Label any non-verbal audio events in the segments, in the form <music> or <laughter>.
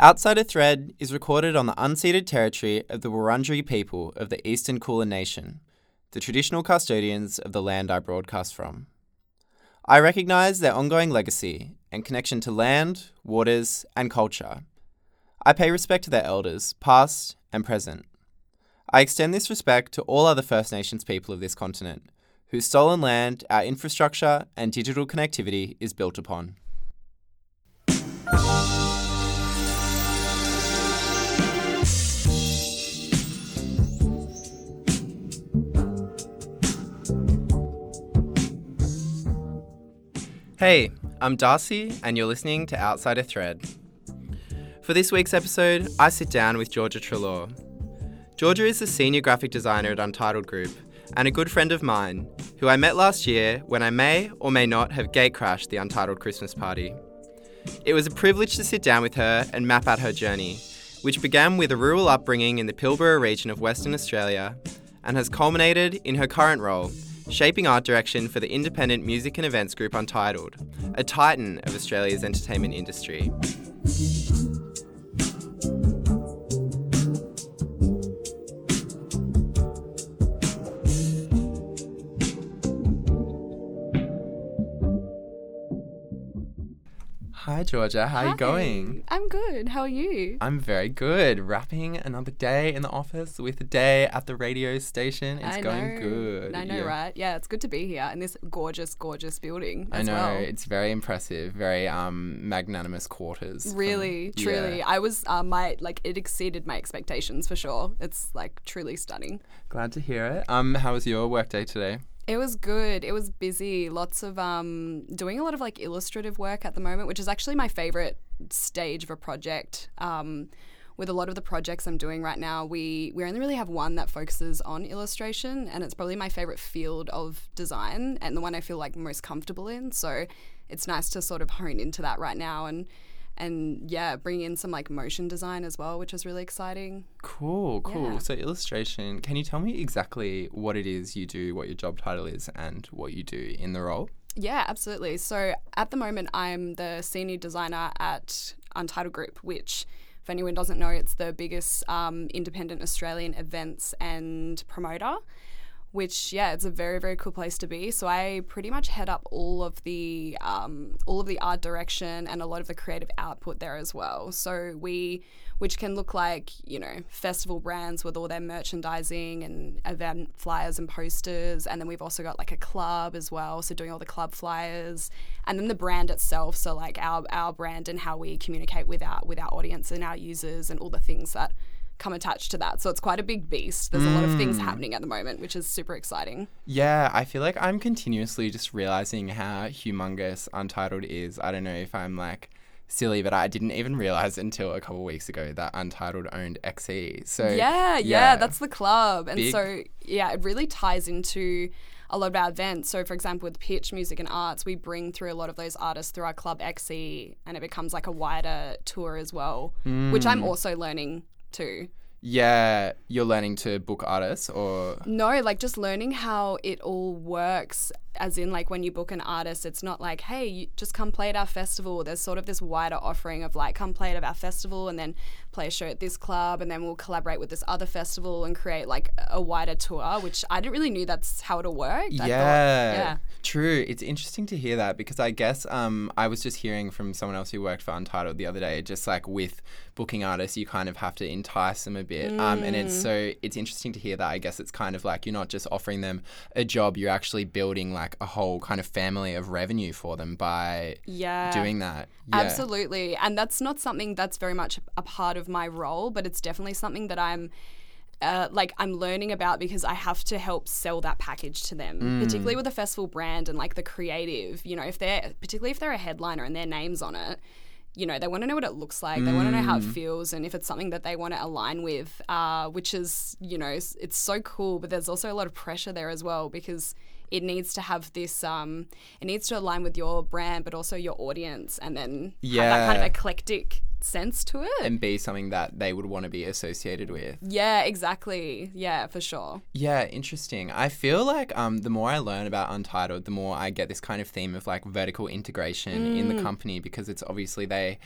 Outside a Thread is recorded on the unceded territory of the Wurundjeri people of the Eastern Kulin Nation, the traditional custodians of the land I broadcast from. I recognise their ongoing legacy and connection to land, waters, and culture. I pay respect to their elders, past and present. I extend this respect to all other First Nations people of this continent, whose stolen land, our infrastructure, and digital connectivity is built upon. Hey, I'm Darcy, and you're listening to Outside a Thread. For this week's episode, I sit down with Georgia Treloar. Georgia is the senior graphic designer at Untitled Group and a good friend of mine who I met last year when I may or may not have gatecrashed the Untitled Christmas party. It was a privilege to sit down with her and map out her journey, which began with a rural upbringing in the Pilbara region of Western Australia and has culminated in her current role shaping art direction for the independent music and events group Untitled, a titan of Australia's entertainment industry. Hi Georgia, how are you going? I'm good. How are you? I'm very good. Wrapping another day in the office with a day at the radio station. It's I going know. good. I know, Yeah. right? Yeah, it's good to be here in this gorgeous, gorgeous building. I know well. it's very impressive, very um magnanimous quarters. from- Really, truly. Yeah. I was uh, my like it exceeded my expectations for sure. It's like truly stunning. Glad to hear it. Um, how was your workday today? It was good. It was busy. Lots of um doing a lot of like illustrative work at the moment, which is actually my favorite stage of a project. Um with a lot of the projects I'm doing right now, we we only really have one that focuses on illustration and it's probably my favorite field of design and the one I feel like most comfortable in. So it's nice to sort of hone into that right now and and yeah, bring in some like motion design as well, which is really exciting. Cool, cool. Yeah. So illustration. Can you tell me exactly what it is you do, what your job title is, and what you do in the role? Yeah, absolutely. So at the moment, I'm the senior designer at Untitled Group, which, if anyone doesn't know, it's the biggest um, independent Australian events and promoter. Which yeah, it's a very very cool place to be. So I pretty much head up all of the um, all of the art direction and a lot of the creative output there as well. So we, which can look like you know festival brands with all their merchandising and event flyers and posters, and then we've also got like a club as well. So doing all the club flyers, and then the brand itself. So like our our brand and how we communicate with our with our audience and our users and all the things that come attached to that. So it's quite a big beast. There's a lot of things happening at the moment, which is super exciting. Yeah, I feel like I'm continuously just realizing how humongous Untitled is. I don't know if I'm like silly, but I didn't even realize until a couple weeks ago that Untitled owned XE. So Yeah, yeah, that's the club. And Big. so, yeah, it really ties into a lot of our events. So, for example, with Pitch Music and Arts, we bring through a lot of those artists through our Club XE and it becomes like a wider tour as well, which Hmm. I'm also learning too. Yeah, you're learning to book artists or No, like just learning how it all works. As in, like when you book an artist, it's not like, hey, you just come play at our festival. There's sort of this wider offering of like, come play at our festival and then play a show at this club, and then we'll collaborate with this other festival and create like a wider tour, which I didn't really knew that's how it'll work. I thought- yeah, yeah. true. It's interesting to hear that because I guess um, I was just hearing from someone else who worked for Untitled the other day, just like with booking artists, you kind of have to entice them a bit. Um, and Mm. it's so it's interesting to hear that. I guess it's kind of like you're not just offering them a job, you're actually building like a whole kind of family of revenue for them by Yeah. doing that. Yeah. Absolutely. And that's not something that's very much a part of my role, but it's definitely something that I'm uh, like I'm learning about because I have to help sell that package to them, Mm. particularly with a festival brand and like the creative. You know, if they're particularly if they're a headliner and their names on it, you know, they want to know what it looks like. They want to know how it Mm. feels and if it's something that they want to align with, uh, which is, you know, it's so cool. But there's also a lot of pressure there as well because it needs to have this, um, it needs to align with your brand, but also your audience and then have that kind of eclectic sense to it. and be something that they would want to be associated with. yeah, exactly. Yeah, for sure. Yeah, interesting. I feel like um, the more I learn about Untitled, the more I get this kind of theme of like vertical integration in Mm. the company because it's obviously they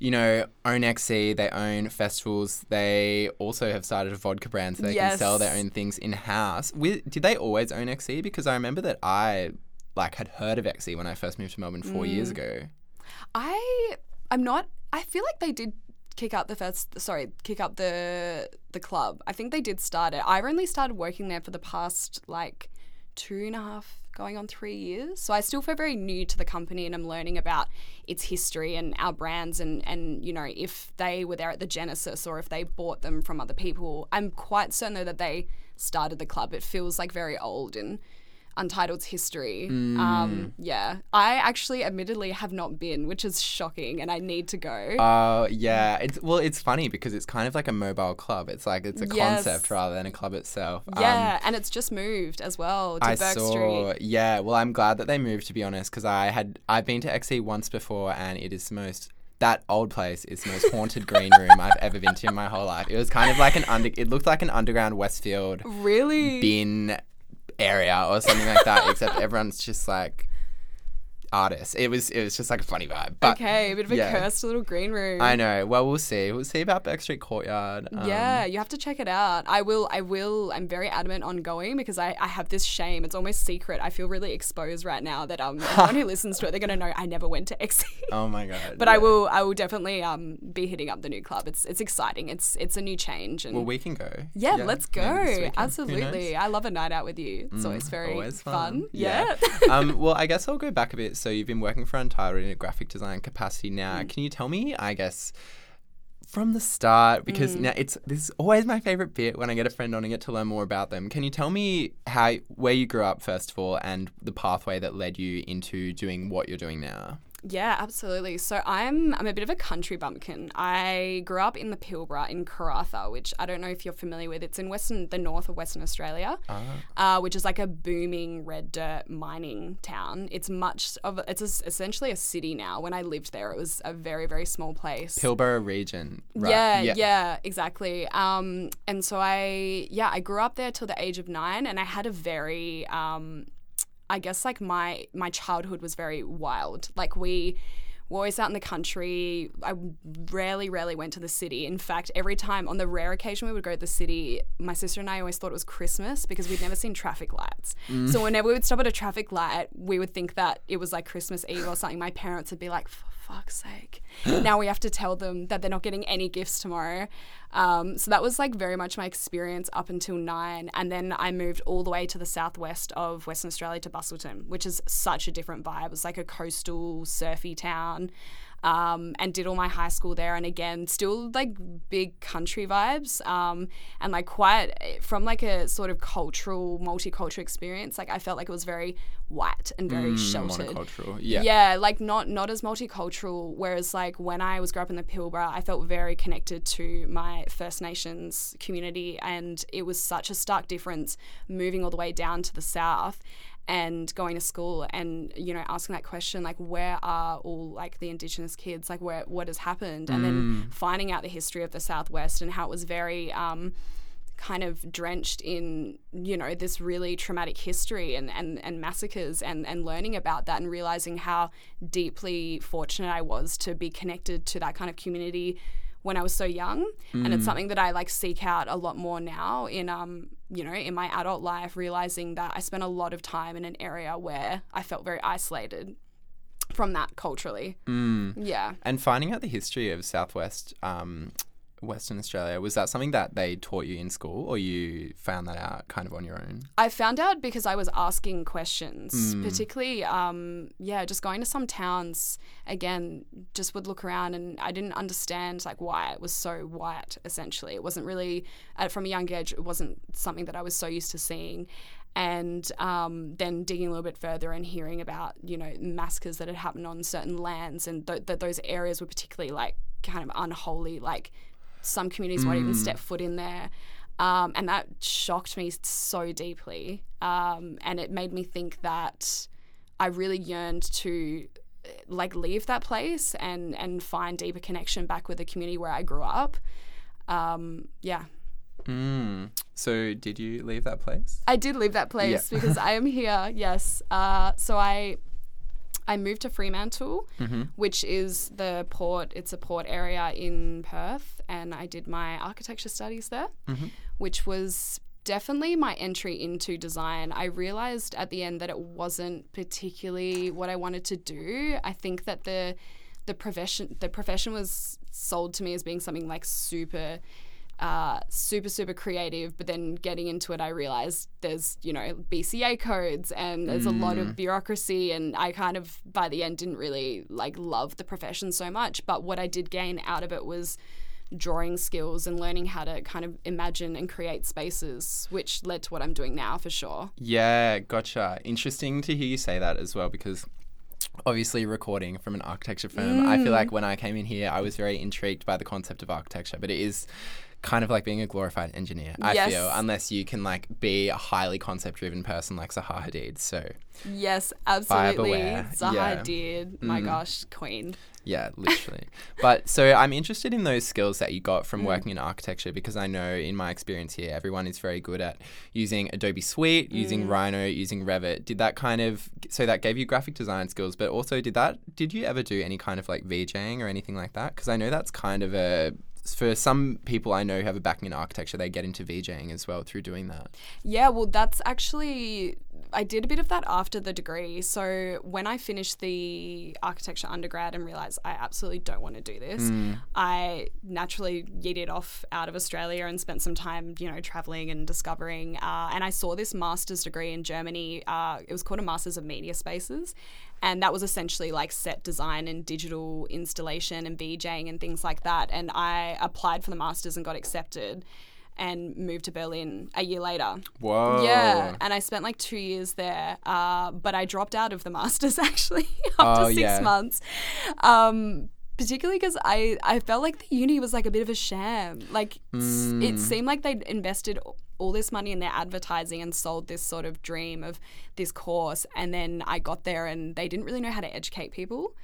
you know, own XC, they own festivals. They also have started a vodka brand so they can sell their own things in house. Did they always own XC? Because I remember that I like had heard of XC when I first moved to Melbourne four Mm. years ago. I I'm not. I feel like they did kick up the first. Sorry, kick up the the club. I think they did start it. I've only started working there for the past like two and a half, going on three years. So I still feel very new to the company, and I'm learning about its history and our brands, and and you know if they were there at the genesis or if they bought them from other people. I'm quite certain though that they started the club. It feels like very old and. Untitled's history. Um, yeah, I actually, admittedly, have not been, which is shocking, and I need to go. Oh yeah, it's well, it's funny because it's kind of like a mobile club. It's like it's a Yes. concept rather than a club itself. Um, yeah, and it's just moved as well to I Bourke saw. Street. Yeah, well, I'm glad that they moved to be honest, because I had I've been to XE once before, and it is the most. That old place is the most haunted green room I've ever been to in my whole life. It was kind of like an under. It looked like an underground Westfield Really? bin area or something like that. except everyone's just like artists. It was it was just like a funny vibe. But okay, a bit of a yeah. cursed little green room. I know. Well, we'll see. We'll see about Bourke Street Courtyard. Um, yeah, you have to check it out. I will. I will. I'm very adamant on going because I, I have this shame. It's almost secret. I feel really exposed right now that um anyone who <laughs> listens to it, they're gonna know I never went to XC. Oh my god. <laughs> But I will. I will definitely um be hitting up the new club. It's it's exciting. It's it's a new change and Well, we can go. yeah, let's go. maybe this weekend. Who Absolutely. I love a night out with you. It's always very Always fun. fun. Yeah. um, <laughs> well, I guess I'll go back a bit. So you've been working for Untitled in a graphic design capacity Mm. now. Can you tell me, I guess, from the start, because Mm. now it's this is always my favorite bit when I get a friend on and get to learn more about them. Can you tell me how where you grew up first of all, and the pathway that led you into doing what you're doing now? Yeah, absolutely. So I'm I'm a bit of a country bumpkin. I grew up in the Pilbara in Karratha, which I don't know if you're familiar with. It's in western the north of Western Australia, uh, which is like a booming red dirt mining town. It's much of it's es- essentially a city now. When I lived there, it was a very very small place. Pilbara region. Right. Yeah, yeah, exactly. Um, and so I, yeah, I grew up there till the age of nine, and I had a very, um, I guess, like my my childhood was very wild. Like we were always out in the country. I rarely, rarely went to the city. In fact, every time on the rare occasion we would go to the city, my sister and I always thought it was Christmas because we'd never seen traffic lights. Mm. So whenever we would stop at a traffic light, we would think that it was like Christmas Eve or something. My parents would be like, "For fuck's sake!" <gasps> now we have to tell them that they're not getting any gifts tomorrow. Um, so that was like very much my experience up until nine, and then I moved all the way to the southwest of Western Australia to Busselton, which is such a different vibe. It was like a coastal, surfy town um, and did all my high school there. And again, still like big country vibes, um, and like quite from like a sort of cultural, multicultural experience. Like I felt like it was very white and very sheltered. Monocultural. Yeah. Yeah, like not not as multicultural. Whereas like when I was growing up in the Pilbara, I felt very connected to my First Nations community, and it was such a stark difference moving all the way down to the south and going to school and you know asking that question like where are all like the indigenous kids? Like where what has happened? And then finding out the history of the southwest and how it was very um kind of drenched in you know this really traumatic history and, and, and massacres and, and learning about that and realizing how deeply fortunate I was to be connected to that kind of community when I was so young and it's something that I like seek out a lot more now in um you know in my adult life realizing that I spent a lot of time in an area where I felt very isolated from that culturally. Yeah. And finding out the history of Southwest um, Western Australia was that something that they taught you in school, or you found that out kind of on your own? I found out because I was asking questions, particularly, um, yeah, just going to some towns again, just would look around and I didn't understand like why it was so white. Essentially, it wasn't really uh, from a young age. It wasn't something that I was so used to seeing. And um, then digging a little bit further and hearing about you know massacres that had happened on certain lands and th- that those areas were particularly like kind of unholy. Like some communities won't even step foot in there. Um, and that shocked me so deeply. Um, and it made me think that I really yearned to uh, like leave that place and, and find deeper connection back with the community where I grew up. Um, yeah. Mm. So, did you leave that place? I did leave that place <laughs> because I am here. Yes. Uh, so I I moved to Fremantle, Mm-hmm. which is the port. It's a port area in Perth, and I did my architecture studies there, Mm-hmm. which was definitely my entry into design. I realized at the end that it wasn't particularly what I wanted to do. I think that the the profession the profession was sold to me as being something like super uh, super super creative but then getting into it i realized there's you know bca codes and there's a lot of bureaucracy and i kind of by the end didn't really like love the profession so much but what i did gain out of it was drawing skills and learning how to kind of imagine and create spaces which led to what i'm doing now for sure Yeah, gotcha. Interesting to hear you say that as well because obviously recording from an architecture firm, I feel like mm. when I came in here, I was very intrigued by the concept of architecture, but it is kind of like being a glorified engineer, I Yes. feel, unless you can like be a highly concept driven person like Zaha Hadid. So yes absolutely zaha Yeah. did my mm. gosh queen Yeah, literally. but so I'm interested in those skills that you got from hmm. working in architecture because I know in my experience here, everyone is very good at using Adobe Suite, using mm. Rhino, using Revit. Did that kind of so that gave you graphic design skills, but also did that did you ever do any kind of like VJing or anything like that? Because I know that's kind of a for some people I know who have a backing in architecture, they get into VJing as well through doing that. Yeah, well, that's actually, I did a bit of that after the degree. So when I finished the architecture undergrad and realized I absolutely don't want to do this, I naturally yeeted off out of Australia and spent some time, you know, traveling and discovering. Uh, and I saw this master's degree in Germany. Uh, it was called a Masters of Media Spaces. And that was essentially like set design and digital installation and VJing and things like that. And I applied for the master's and got accepted and moved to Berlin a year later. Whoa. Yeah, and I spent like two years there, uh, but I dropped out of the masters <laughs> actually after Oh, six yeah. months. Um, particularly because I, I felt like the uni was like a bit of a sham. Like Hmm. it seemed like they'd invested all this money in their advertising and sold this sort of dream of this course, and then I got there and they didn't really know how to educate people.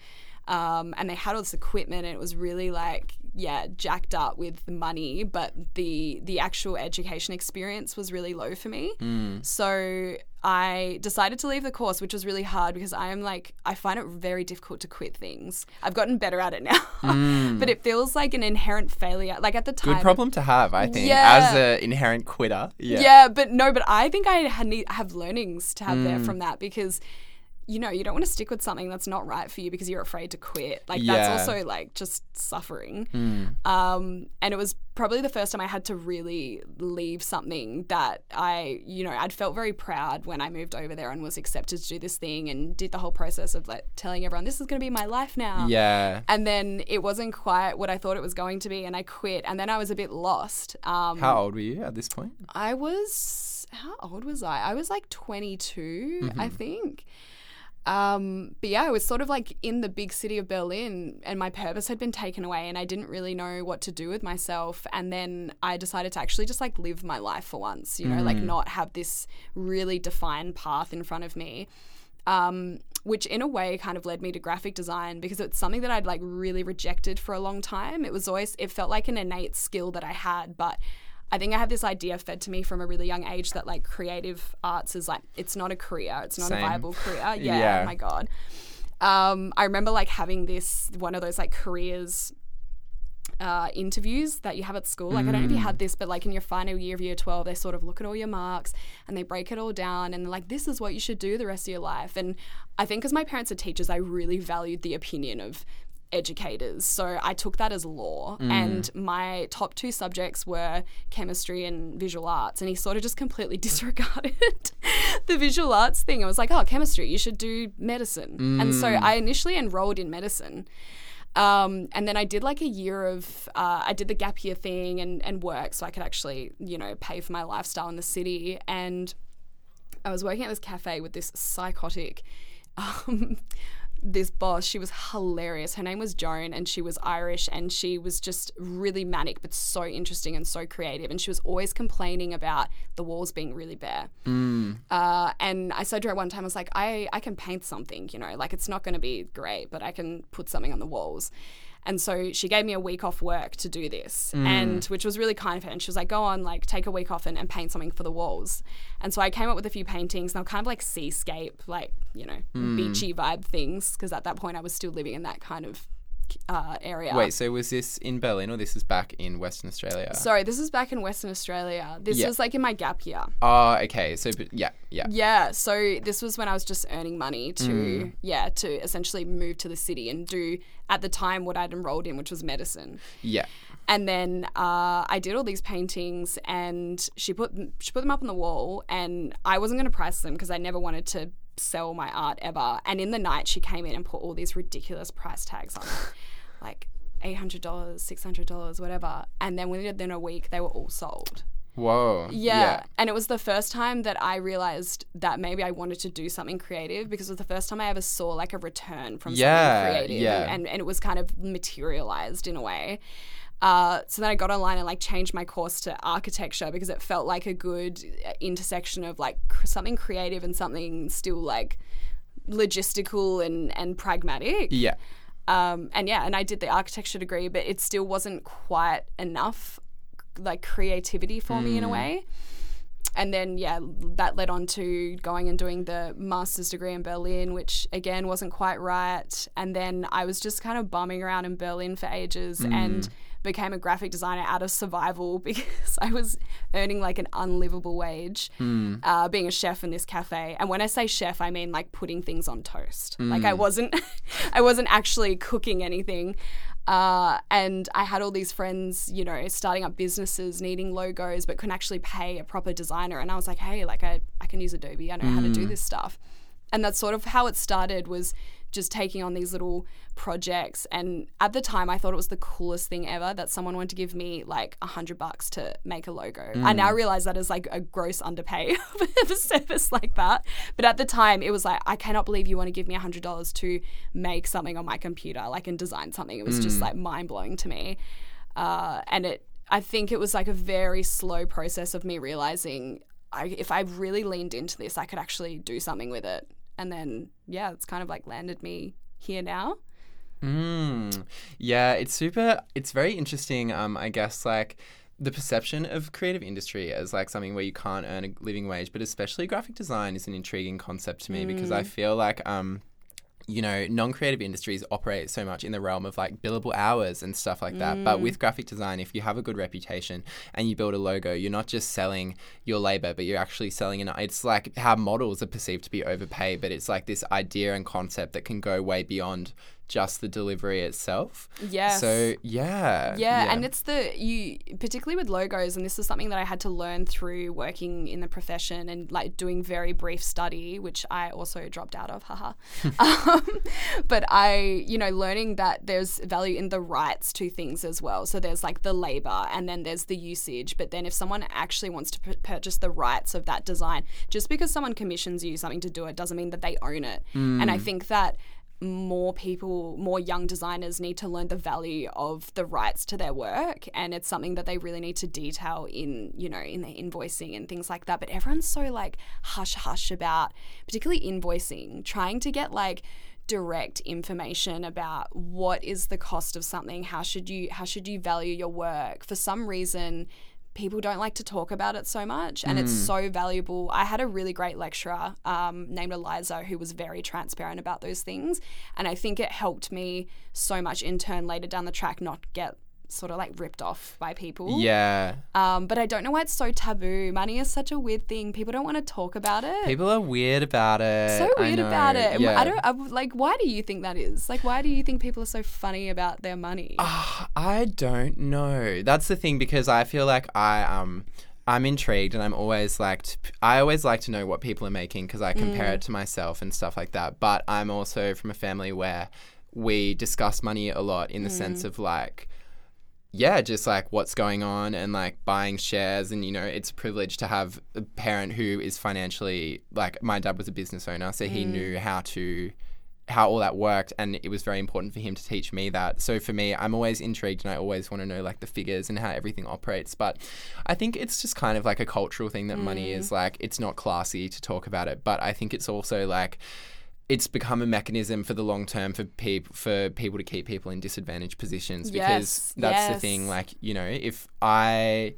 Um, and they had all this equipment and it was really like yeah jacked up with the money but the the actual education experience was really low for me so i decided to leave the course which was really hard because i am like i find it very difficult to quit things i've gotten better at it now <laughs> but it feels like an inherent failure like at the time Good problem to have, I think, Yeah. as an inherent quitter. Yeah. yeah. but no, but I think I have learnings to have Mm. there from that because you know you don't want to stick with something that's not right for you because you're afraid to quit. Like Yeah. that's also like just suffering. Um, and it was probably the first time I had to really leave something that I, you know, I'd felt very proud when I moved over there and was accepted to do this thing and did the whole process of like telling everyone this is going to be my life now. Yeah. And then it wasn't quite what I thought it was going to be, and I quit. And then I was a bit lost. Um, How old were you at this point? I was how old was I? I was like 22, I think. Um, but yeah, I was sort of like in the big city of Berlin, and my purpose had been taken away, and I didn't really know what to do with myself. And then I decided to actually just like live my life for once, you know, like not have this really defined path in front of me. Um, which in a way kind of led me to graphic design because it's something that I'd like really rejected for a long time. It was always, it felt like an innate skill that I had, but I think I had this idea fed to me from a really young age that like creative arts is like, it's not a career, it's not Same. a viable career. <laughs> Yeah, Yeah. oh my God. Um, I remember like having this, one of those like careers uh, interviews that you have at school. Like, I don't know if you had this, but like in your final year of year 12, they sort of look at all your marks and they break it all down and they're like, this is what you should do the rest of your life. And I think because my parents are teachers, I really valued the opinion of educators. So I took that as law. And my top two subjects were chemistry and visual arts. And he sort of just completely <laughs> disregarded the visual arts thing. I was like, oh, chemistry, you should do medicine. And so I initially enrolled in medicine. Um, and then I did like a year of, uh, I did the gap year thing and, and work so I could actually, you know, pay for my lifestyle in the city. And I was working at this cafe with this psychotic, <laughs> um, this boss. She was hilarious. Her name was Joan and she was Irish and she was just really manic but so interesting and so creative. And she was always complaining about the walls being really bare. Uh, and I said to her one time, I was like, I, I can paint something, you know, like it's not going to be great, but I can put something on the walls. And so she gave me a week off work to do this, mm. and which was really kind of her. And she was like, "Go on, like take a week off and, and paint something for the walls." And so I came up with a few paintings, and they were kind of like seascape, like you know, mm. beachy vibe things. Because at that point, I was still living in that kind of uh, area. Wait, so was this in Berlin or this is back in Western Australia? Sorry, this is back in Western Australia. This Yeah. was like in my gap year. Oh, okay. So, but yeah, yeah. Yeah, so this was when I was just earning money to Mm. yeah to essentially move to the city and do at the time what I'd enrolled in, which was medicine. Yeah. And then uh, I did all these paintings, and she put she put them up on the wall, and I wasn't going to price them because I never wanted to sell my art ever. And in the night, she came in and put all these ridiculous price tags on it, <laughs> like eight hundred dollars, six hundred dollars, whatever. And then within a week, they were all sold. Whoa. Yeah. And it was the first time that I realized that maybe I wanted to do something creative because it was the first time I ever saw like a return from Yeah, something creative. yeah. And, and it was kind of materialized in a way. Uh, so then I got online and like changed my course to architecture because it felt like a good uh, intersection of like cr- something creative and something still like logistical and, and pragmatic. Yeah. Um, and yeah, and I did the architecture degree, but it still wasn't quite enough like creativity for me in a way. And then yeah, that led on to going and doing the master's degree in Berlin, which again wasn't quite right. And then I was just kind of bumming around in Berlin for ages and became a graphic designer out of survival <laughs> because I was earning like an unlivable wage uh, being a chef in this cafe. And when I say chef, I mean like putting things on toast. Like I wasn't, <laughs> I wasn't actually cooking anything. Uh, and I had all these friends, you know, starting up businesses, needing logos, but couldn't actually pay a proper designer. And I was like, hey, like I, I can use Adobe. I know how to do this stuff. And that's sort of how it started was just taking on these little projects. And at the time, I thought it was the coolest thing ever that someone wanted to give me like a hundred bucks to make a logo. I now realize that is like a gross underpay <laughs> of a service like that. But at the time, it was like, I cannot believe you want to give me a hundred dollars to make something on my computer, like and design something. It was just like mind blowing to me. Uh, and it, I think it was like a very slow process of me realizing I, if I really leaned into this, I could actually do something with it. And then, yeah, it's kind of like landed me here now. Mm. Yeah, it's super. It's very interesting. Um, I guess like the perception of creative industry as like something where you can't earn a living wage, but especially graphic design is an intriguing concept to me because I feel like um. You know, non creative industries operate so much in the realm of like billable hours and stuff like that. But mm. with graphic design, if you have a good reputation and you build a logo, you're not just selling your labor, but you're actually selling an. It's like how models are perceived to be overpaid, but it's like this idea and concept that can go way beyond just the delivery itself. Yes. So yeah. Yeah, and it's the you particularly with logos, and this is something that I had to learn through working in the profession and like doing very brief study, which I also dropped out of, haha. <laughs> um, but I, you know, learning that there's value in the rights to things as well. So there's like the labor, and then there's the usage. But then if someone actually wants to p- purchase the rights of that design, just because someone commissions you something to do it doesn't mean that they own it. And I think that more people, more young designers need to learn the value of the rights to their work, and it's something that they really need to detail in, you know, in their invoicing and things like that. But everyone's so like hush hush about, particularly invoicing, trying to get like direct information about what is the cost of something, how should you how should you value your work. For some reason, people don't like to talk about it so much and it's so valuable. I had a really great lecturer um, named eliza who was very transparent about those things and i think it helped me so much in turn later down the track not get sort of like ripped off by people Yeah. um, but i don't know why it's so taboo money is such a weird thing people don't want to talk about it People are weird about it. so weird about it. Yeah. I don't I, like. Why do you think that is? Like, why do you think people are so funny about their money? Ah, I don't know. That's the thing because I feel like I um I'm intrigued and I'm always like to, I always like to know what people are making because I compare it to myself and stuff like that. But I'm also from a family where we discuss money a lot in the sense of like yeah, just like what's going on and like buying shares. And, you know, it's a privilege to have a parent who is financially like my dad was a business owner, so he knew mm. how to. How all that worked, and it was very important for him to teach me that. So for me, I'm always intrigued, and I always want to know like the figures and how everything operates. But I think it's just kind of like a cultural thing that money mm. is like. It's not classy to talk about it, but I think it's also like it's become a mechanism for the long term for people for people to keep people in disadvantaged positions because Yes, that's the thing like you know if i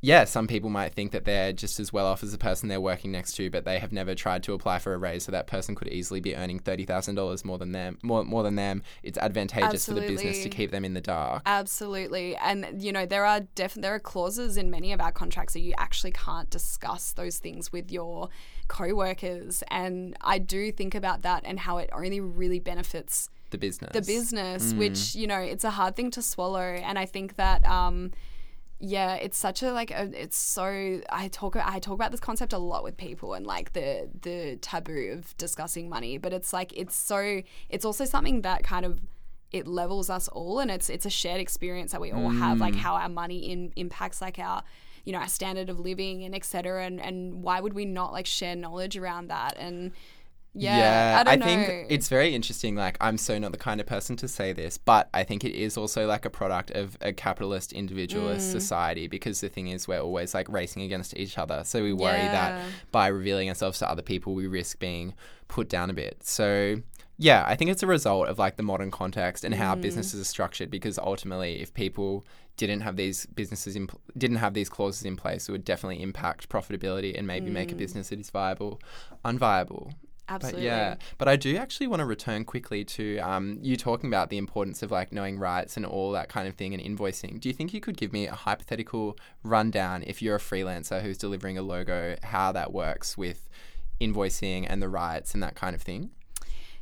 yeah some people might think that they're just as well off as the person they're working next to but they have never tried to apply for a raise so that person could easily be earning $30,000 more than them more, more than them. It's advantageous for the business to keep them in the dark. Absolutely. And you know, there are def- there are clauses in many of our contracts that you actually can't discuss those things with your co-workers. And I do think about that and how it only really benefits the business. the business, which, you know, it's a hard thing to swallow. And I think that um yeah, it's such a like a, it's so I talk I talk about this concept a lot with people and like the the taboo of discussing money, but it's like it's so it's also something that kind of it levels us all and it's it's a shared experience that we all have like mm. how our money in impacts like our you know our standard of living and etc and and why would we not like share knowledge around that? And yeah, I don't know. think it's very interesting. Like, I'm so not the kind of person to say this, but I think it is also like a product of a capitalist, individualist Mm. society because the thing is, we're always like racing against each other. So we worry that by revealing ourselves to other people, we risk being put down a bit. So, yeah, I think it's a result of like the modern context and Mm. how businesses are structured because ultimately, if people didn't have these businesses in didn't have these clauses in place, it would definitely impact profitability and maybe make a Mm. business that is viable unviable. Absolutely But yeah, but I do actually want to return quickly to um, you talking about the importance of like knowing rights and all that kind of thing and invoicing. Do you think you could give me a hypothetical rundown if you're a freelancer who's delivering a logo, how that works with invoicing and the rights and that kind of thing?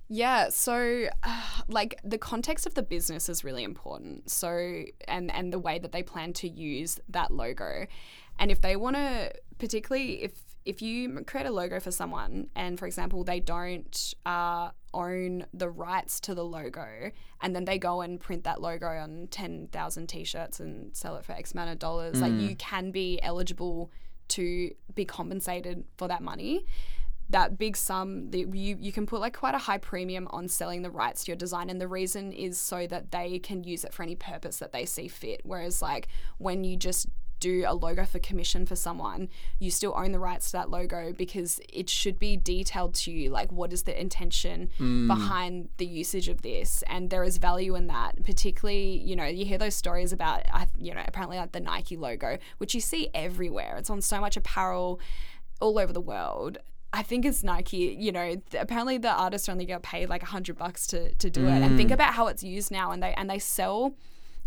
Yeah, so uh, <sighs> like the context of the business is really important. So and and the way that they plan to use that logo. And if they want to particularly if if you create a logo for someone and for example they don't uh, own the rights to the logo and then they go and print that logo on 10,000 t-shirts and sell it for x amount of dollars like you can be eligible to be compensated for that money. That big sum that you you can put like quite a high premium on selling the rights to your design and the reason is so that they can use it for any purpose that they see fit. Whereas like when you just do a logo for commission for someone you still own the rights to that logo because it should be detailed to you like what is the intention mm. behind the usage of this and there is value in that particularly you know you hear those stories about you know apparently like the Nike logo which you see everywhere it's on so much apparel all over the world. I think it's Nike, you know, th- apparently the artist only got paid like a hundred bucks to, to do it. And think mm. about how it's used now and they and they sell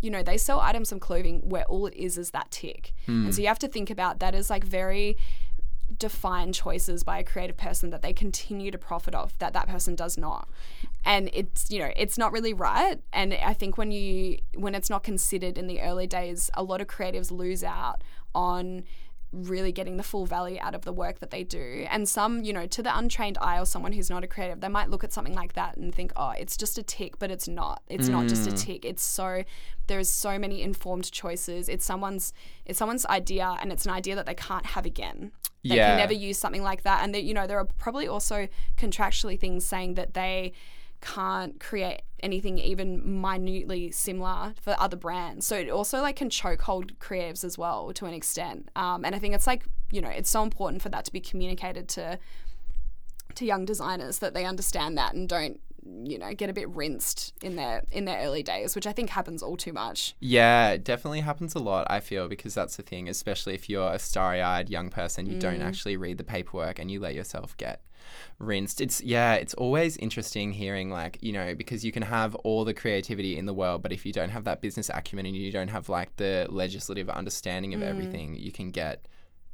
you know, they sell items of clothing where all it is is that tick. And hmm. so you have to think about that as like very defined choices by a creative person that they continue to profit off that that person does not. And it's you know it's not really right. And i think when you when it's not considered in the early days a lot of creatives lose out on really getting the full value out of the work that they do. And some you know to the untrained eye or someone who's not a creative they might look at something like that and think oh it's just a tick but it's not. It's not just a mm. tick. It's so there's so many informed choices. It's someone's it's someone's idea and it's an idea that they can't have again. They Yeah. can never use something like that. And that you know there are probably also contractually things saying that they can't create anything even minutely similar for other brands. So it also like can chokehold creatives as well to an extent. Um, and i think it's like you know it's so important for that to be communicated to to young designers that they understand that and don't you know get a bit rinsed in their in their early days which i think happens all too much. Yeah, it definitely happens a lot, I feel, because that's the thing, especially if you're a starry eyed young person, you don't actually read the paperwork and you let yourself get rinsed. It's, yeah, it's always interesting hearing, like, you know, because you can have all the creativity in the world, but if you don't have that business acumen and you don't have, like, the legislative understanding of mm. everything, you can get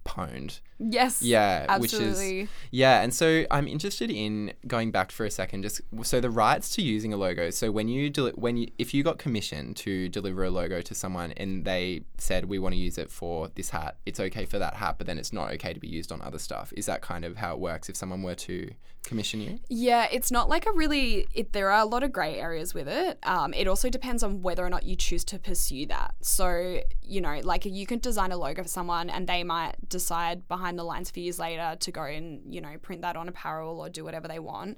pwned. Yes Yeah, which absolutely is yeah, and so I'm interested in going back for a second. Just so the rights to using a logo. So when you deli- when you if you got commissioned to deliver a logo to someone and they said we want to use it for this hat, it's okay for that hat, but then it's not okay to be used on other stuff. Is that kind of how it works if someone were to commission you? Yeah, it's not like a really. It, there are a lot of grey areas with it. Um, it also depends on whether or not you choose to pursue that. So you know, like you can design a logo for someone, and they might decide behind the lines few years later to go and you know print that on apparel or do whatever they want.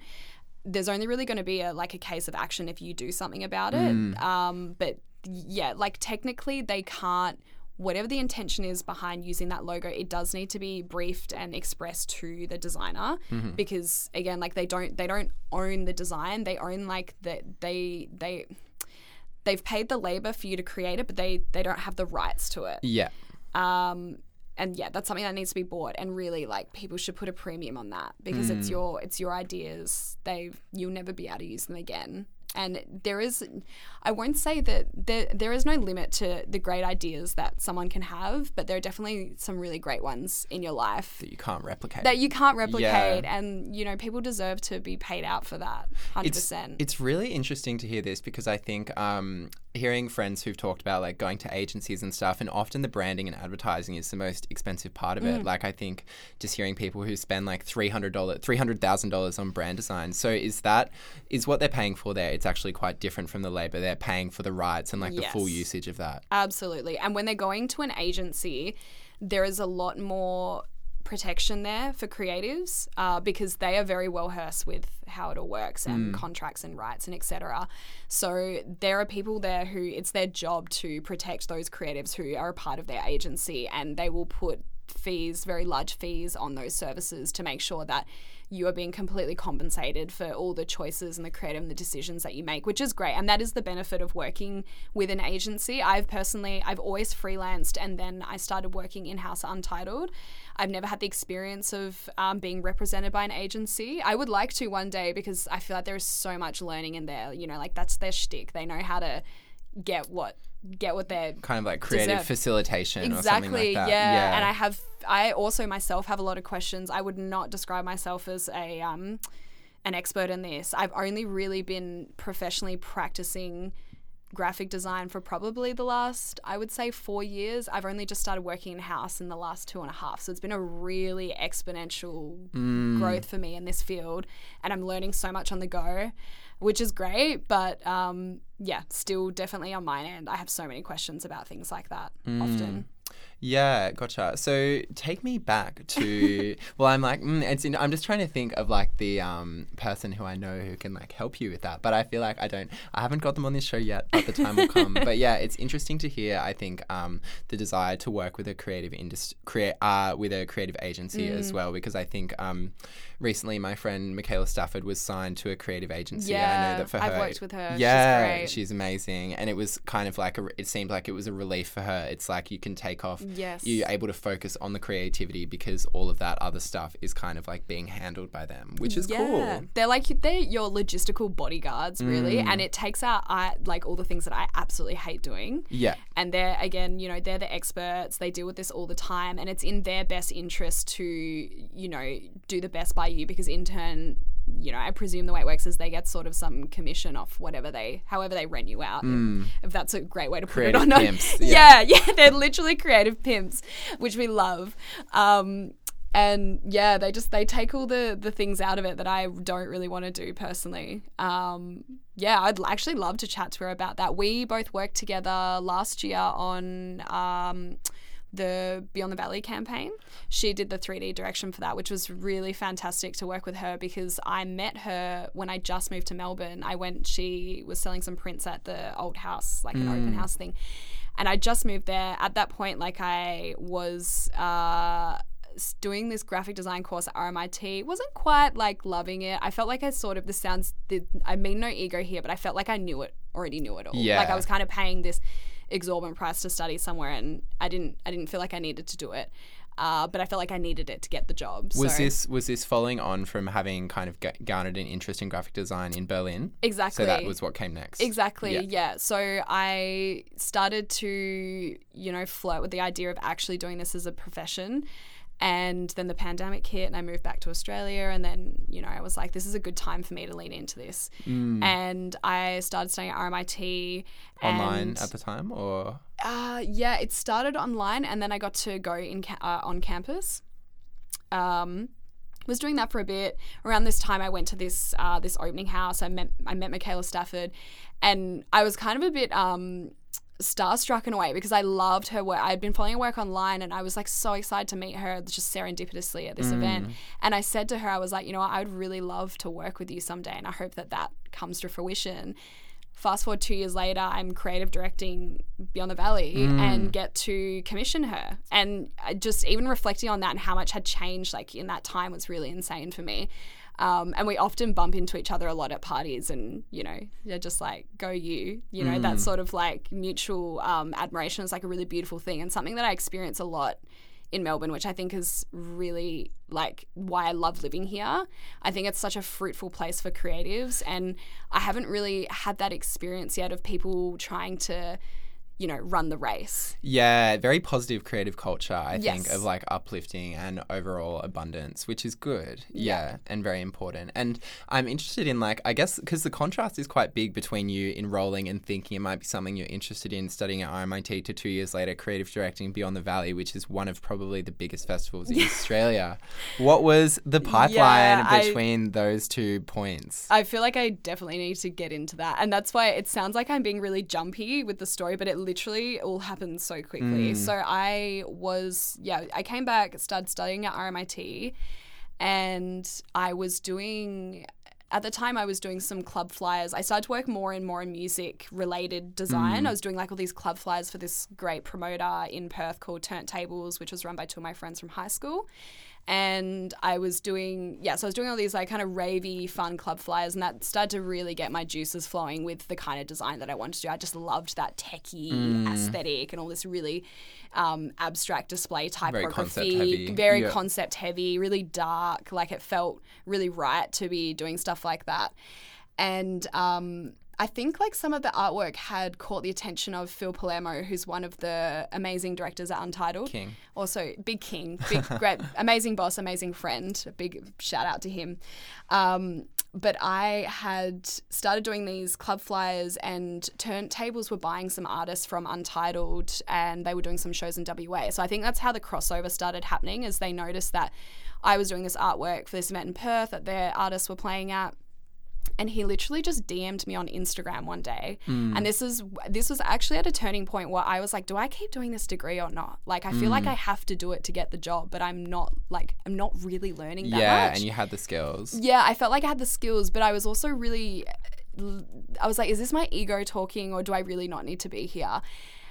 There's only really going to be a like a case of action if you do something about it. Um, but yeah, like technically they can't whatever the intention is behind using that logo, it does need to be briefed and expressed to the designer Mm-hmm. because again, like they don't they don't own the design. They own like that they they they've paid the labor for you to create it, but they they don't have the rights to it. Yeah. Um and yeah, that's something that needs to be bought and really like people should put a premium on that because Mm. it's your it's your ideas. They you'll never be able to use them again. And there is I won't say that there there is no limit to the great ideas that someone can have, but there are definitely some really great ones in your life That you can't replicate. that you can't replicate Yeah. and you know people deserve to be paid out for that 100%. it's, it's really interesting to hear this because I think um, hearing friends who've talked about like going to agencies and stuff, and often the branding and advertising is the most expensive part of Mm. it. Like I think just hearing people who spend like three hundred dollars, three hundred thousand dollars on brand design. So is that is what they're paying for there? It's actually quite different from the labor. They're paying for the rights and like the full usage of that. Absolutely. And when they're going to an agency, there is a lot more protection there for creatives uh, because they are very well versed with how it all works and contracts and rights and etc. So there are people there who it's their job to protect those creatives who are a part of their agency and they will put fees, very large fees on those services to make sure that you are being completely compensated for all the choices and the creative and the decisions that you make, which is great. And that is the benefit of working with an agency. I've personally, I've always freelanced and then I started working in house untitled. I've never had the experience of um, being represented by an agency. I would like to one day because I feel like there is so much learning in there. You know, like that's their shtick. They know how to get what get what they're Kind of like creative Deserve. facilitation or something exactly like that. yeah. and i have i also myself have a lot of questions i would not describe myself as a um an expert in this i've only really been professionally practicing graphic design for probably the last i would say four years. I've only just started working in house in the last two and a half. So it's been a really exponential Mm. growth for me in this field. And i'm learning so much on the go which is great. But um, yeah still definitely on my end. I have so many questions about things like that Mm. often Yeah, gotcha. So take me back to <laughs> well, I'm like, mm, it's in, I'm just trying to think of like the um, person who I know who can like help you with that, but I feel like I don't, I haven't got them on this show yet, but the time will come. <laughs> but yeah, it's interesting to hear. I think um, the desire to work with a creative industry, create uh, with a creative agency as well, because I think um, recently my friend Michaela Stafford was signed to a creative agency. and I Yeah, know that for I've her, worked with her. She's Yeah, great. she's amazing, and it was kind of like a, it seemed like it was a relief for her. It's like you can take off Yes. you're able to focus on the creativity because all of that other stuff is kind of like being handled by them, which is cool. They're like they're your logistical bodyguards, really, Mm. and it takes out I like all the things that I absolutely hate doing. Yeah. And they're again, you know, they're the experts. They deal with this all the time, and it's in their best interest to, you know, do the best by you because in turn, you know, I presume the way it works is they get sort of some commission off whatever they, however they rent you out. If that's a great way to put Mm. Creative it on. pimps, <laughs> yeah, yeah, they're literally creative pimps, which we love. Um, and yeah, they just they take all the the things out of it that I don't really want to do personally. Um, yeah, I'd actually love to chat to her about that. We both worked together last year on um, the Beyond the Valley campaign. She did the 3D direction for that, which was really fantastic to work with her because I met her when I just moved to Melbourne. I went, she was selling some prints at the old house, like an open house thing. And I just moved there. At that point, like I was uh, doing this graphic design course at RMIT. Wasn't quite like loving it. I felt like I sort of, this sounds, I mean no ego here, but I felt like I knew it, already knew it all. Yeah. Like I was kind of paying this exorbitant price to study somewhere and I didn't I didn't feel like I needed to do it. Uh, but I felt like I needed it to get the job. Was so, this was this following on from having kind of ga- garnered an interest in graphic design in Berlin? exactly So that was what came next. Exactly, Yeah. yeah. So I started to, you know, flirt with the idea of actually doing this as a profession. And then the pandemic hit and I moved back to Australia. And then, you know, I was like, this is a good time for me to lean into this. Mm. And I started studying at RMIT. Online at the time, or uh, yeah, it started online and then I got to go in ca- uh, on campus. Um, was doing that for a bit. Around this time, I went to this uh, this opening house. I met I met Michaela Stafford, and I was kind of a bit um, starstruck in a way because I loved her work. I'd been following her work online, and I was like so excited to meet her just serendipitously at this event. And I said to her, I was like, you know, what, I would really love to work with you someday, and I hope that that comes to fruition. fast forward two years later, I'm creative directing Beyond the Valley Mm. and get to commission her. And just even reflecting on that and how much had changed like in that time was really insane for me. Um, and we often bump into each other a lot at parties, and you know, they're just like, "Go you!" You know, Mm. that sort of like mutual um, admiration is like a really beautiful thing, and something that I experience a lot in Melbourne, which I think is really like why I love living here. I think it's such a fruitful place for creatives, and I haven't really had that experience yet of people trying to, you know, run the race. Yeah, very positive creative culture, I think, of like uplifting and overall abundance, which is good. Yeah. Yeah. and very important. And I'm interested in, like, I guess, because the contrast is quite big between you enrolling and thinking it might be something you're interested in studying at RMIT to two years later, creative directing Beyond the Valley, which is one of probably the biggest festivals in Australia. What was the pipeline Yeah, I- between those two points? I feel like I definitely need to get into that. And that's why it sounds like I'm being really jumpy with the story, but it literally it all happened so quickly. Hmm. So I was, yeah, I came back, started studying at RMIT, and I was doing. At the time, I was doing some club flyers. I started to work more and more in music related design. Hmm. I was doing like all these club flyers for this great promoter in Perth called Turntables, which was run by two of my friends from high school and I was doing yeah, so I was doing all these like kind of ravey fun club flyers, and that started to really get my juices flowing with the kind of design that I wanted to do. I just loved that techie Mm. aesthetic and all this really um, abstract display Very typography, very Yeah. concept heavy, really dark. Like it felt really right to be doing stuff like that, and um, I think like some of the artwork had caught the attention of Phil Palermo, who's one of the amazing directors at Untitled. King. Also, big king, big, <laughs> great, amazing boss, amazing friend. A big shout out to him. Um, but I had started doing these club flyers, and turntables were buying some artists from Untitled, and they were doing some shows in WA. So I think that's how the crossover started happening, as they noticed that I was doing this artwork for this event in Perth that their artists were playing at and he literally just DM'd me on Instagram one day. Hmm. And this is this was actually at a turning point where I was like, do I keep doing this degree or not? Like I feel like hmm. I have to do it to get the job, but I'm not like I'm not really learning that much. Yeah, much. and you had the skills. yeah, I felt like I had the skills, but I was also really I was like, is this my ego talking or do I really not need to be here?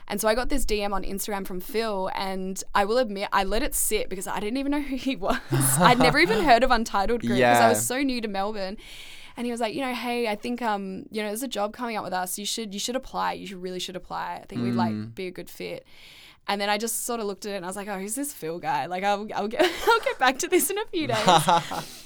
And so I got this DM on Instagram from Phil, and I will admit I let it sit because I didn't even know who he <laughs> was. I'd never even <laughs> heard of Untitled Group because I was so new to Melbourne. And he was like, you know, hey, I think um, you know, there's a job coming up with us. You should you should apply. You should really should apply. I think we'd like be a good fit. And then I just sort of looked at it and I was like, oh, who's this Phil guy? Like, I'll, I'll get <laughs> I'll get back to this in a few days.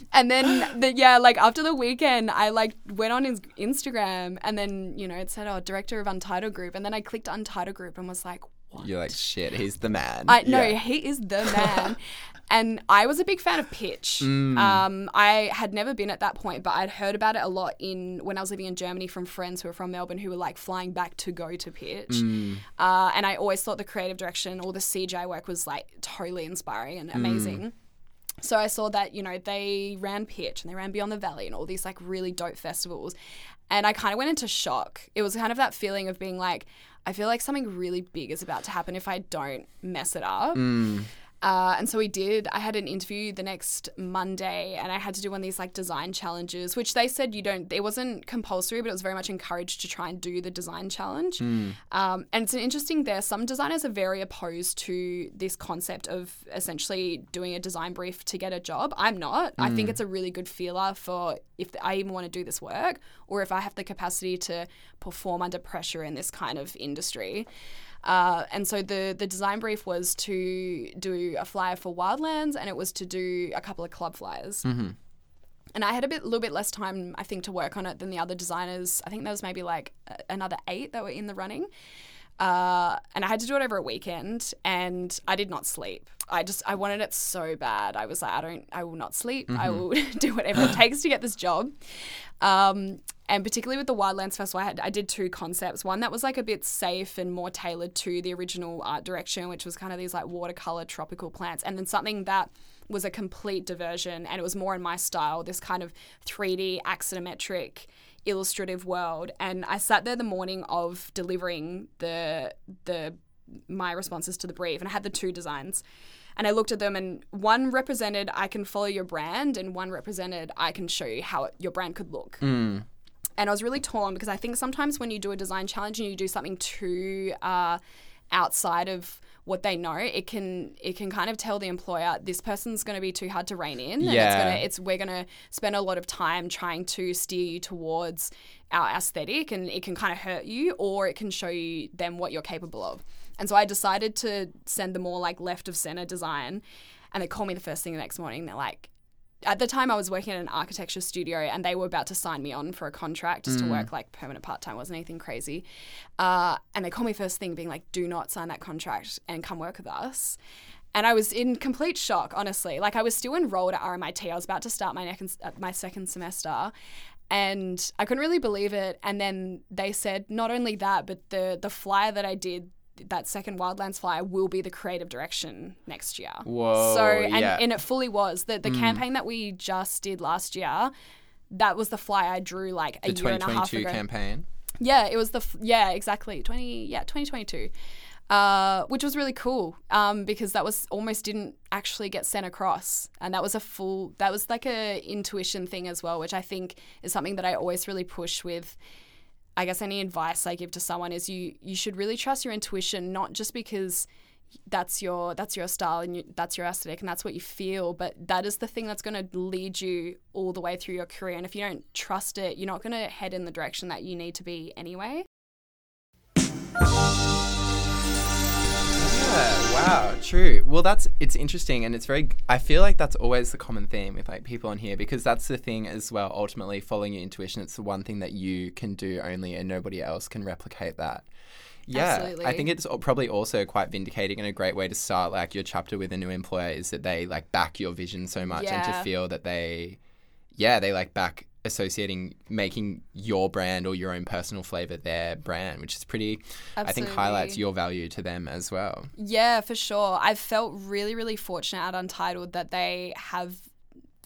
<laughs> and then the, yeah, like after the weekend, I like went on his Instagram and then you know it said, oh, director of Untitled Group, and then I clicked Untitled Group and was like, what? You're like, shit, he's the man. I no, Yeah. he is the man. <laughs> and I was a big fan of Pitch. Mm. Um, I had never been at that point, but I'd heard about it a lot in when I was living in Germany from friends who were from Melbourne who were like flying back to go to Pitch. Mm. Uh, and I always thought the creative direction or the CGI work was like totally inspiring and amazing. So I saw that, you know, they ran Pitch and they ran Beyond the Valley and all these like really dope festivals. And I kind of went into shock. It was kind of that feeling of being like, I feel like something really big is about to happen if I don't mess it up. Mm. Uh, and so we did. I had an interview the next Monday, and I had to do one of these like design challenges, which they said you don't. It wasn't compulsory, but it was very much encouraged to try and do the design challenge. Um, and it's an interesting. There, some designers are very opposed to this concept of essentially doing a design brief to get a job. I'm not. I think it's a really good feeler for if I even want to do this work, or if I have the capacity to perform under pressure in this kind of industry. Uh, and so the the design brief was to do a flyer for Wildlands, and it was to do a couple of club flyers. And I had a bit, little bit less time, I think, to work on it than the other designers. I think there was maybe like another eight that were in the running. Uh, and I had to do it over a weekend, and I did not sleep. I just I wanted it so bad. I was like, I don't, I will not sleep. I will <laughs> do whatever it takes to get this job. Um, and particularly with the Wildlands Festival, I, had, I did two concepts. One that was like a bit safe and more tailored to the original art direction, which was kind of these like watercolor tropical plants, and then something that was a complete diversion and it was more in my style, this kind of 3D axonometric illustrative world. And I sat there the morning of delivering the the my responses to the brief and I had the two designs. And I looked at them, and one represented I can follow your brand, and one represented I can show you how it, your brand could look. Mm. And I was really torn because I think sometimes when you do a design challenge and you do something too uh, outside of what they know, it can it can kind of tell the employer this person's going to be too hard to rein in. And it's Yeah. gonna, it's we're going to spend a lot of time trying to steer you towards our aesthetic, and it can kind of hurt you, or it can show you them what you're capable of. And so I decided to send them more like left of center design, and they call me the first thing the next morning. They're like, at the time I was working at an architecture studio and they were about to sign me on for a contract just to work like permanent part time, wasn't anything crazy. Uh, and they called me first thing being like, do not sign that contract and come work with us. And I was in complete shock, honestly. Like I was still enrolled at RMIT. I was about to start my, next, uh, my second semester. And I couldn't really believe it. And then they said not only that, but the the flyer that I did, that second Wildlands flyer, will be the creative direction next year. Whoa, So and, yeah. and it fully was the the Mm. campaign that we just did last year. That was the flyer I drew like a The year and a half 2022 ago. campaign. Yeah, it was the f- yeah exactly twenty yeah twenty twenty two, uh, which was really cool um, because that was almost didn't actually get sent across, and that was a full that was like a intuition thing as well, which I think is something that I always really push with. I guess any advice I give to someone is you you should really trust your intuition, not just because that's your that's your style and you, that's your aesthetic and that's what you feel but that is the thing that's going to lead you all the way through your career. And if you don't trust it you're not going to head in the direction that you need to be anyway Yeah, wow, true. Well, that's it's interesting, and it's very. I feel like that's always the common theme with like people on here because that's the thing as well. Ultimately, following your intuition, it's the one thing that you can do only, and nobody else can replicate that. Yeah, I think it's probably also quite vindicating and a great way to start like your chapter with a new employer is that they like back your vision so much and to feel that they, yeah, they like back associating making your brand or your own personal flavor their brand, which is pretty. I think highlights your value to them as well. Yeah, for sure. I've felt really, really fortunate at Untitled that they have,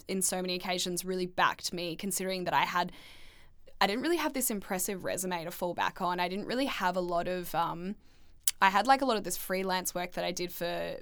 in so many occasions, really backed me, considering that I had. I didn't really have this impressive resume to fall back on. I didn't really have a lot of. Um, I had like a lot of this freelance work that I did for,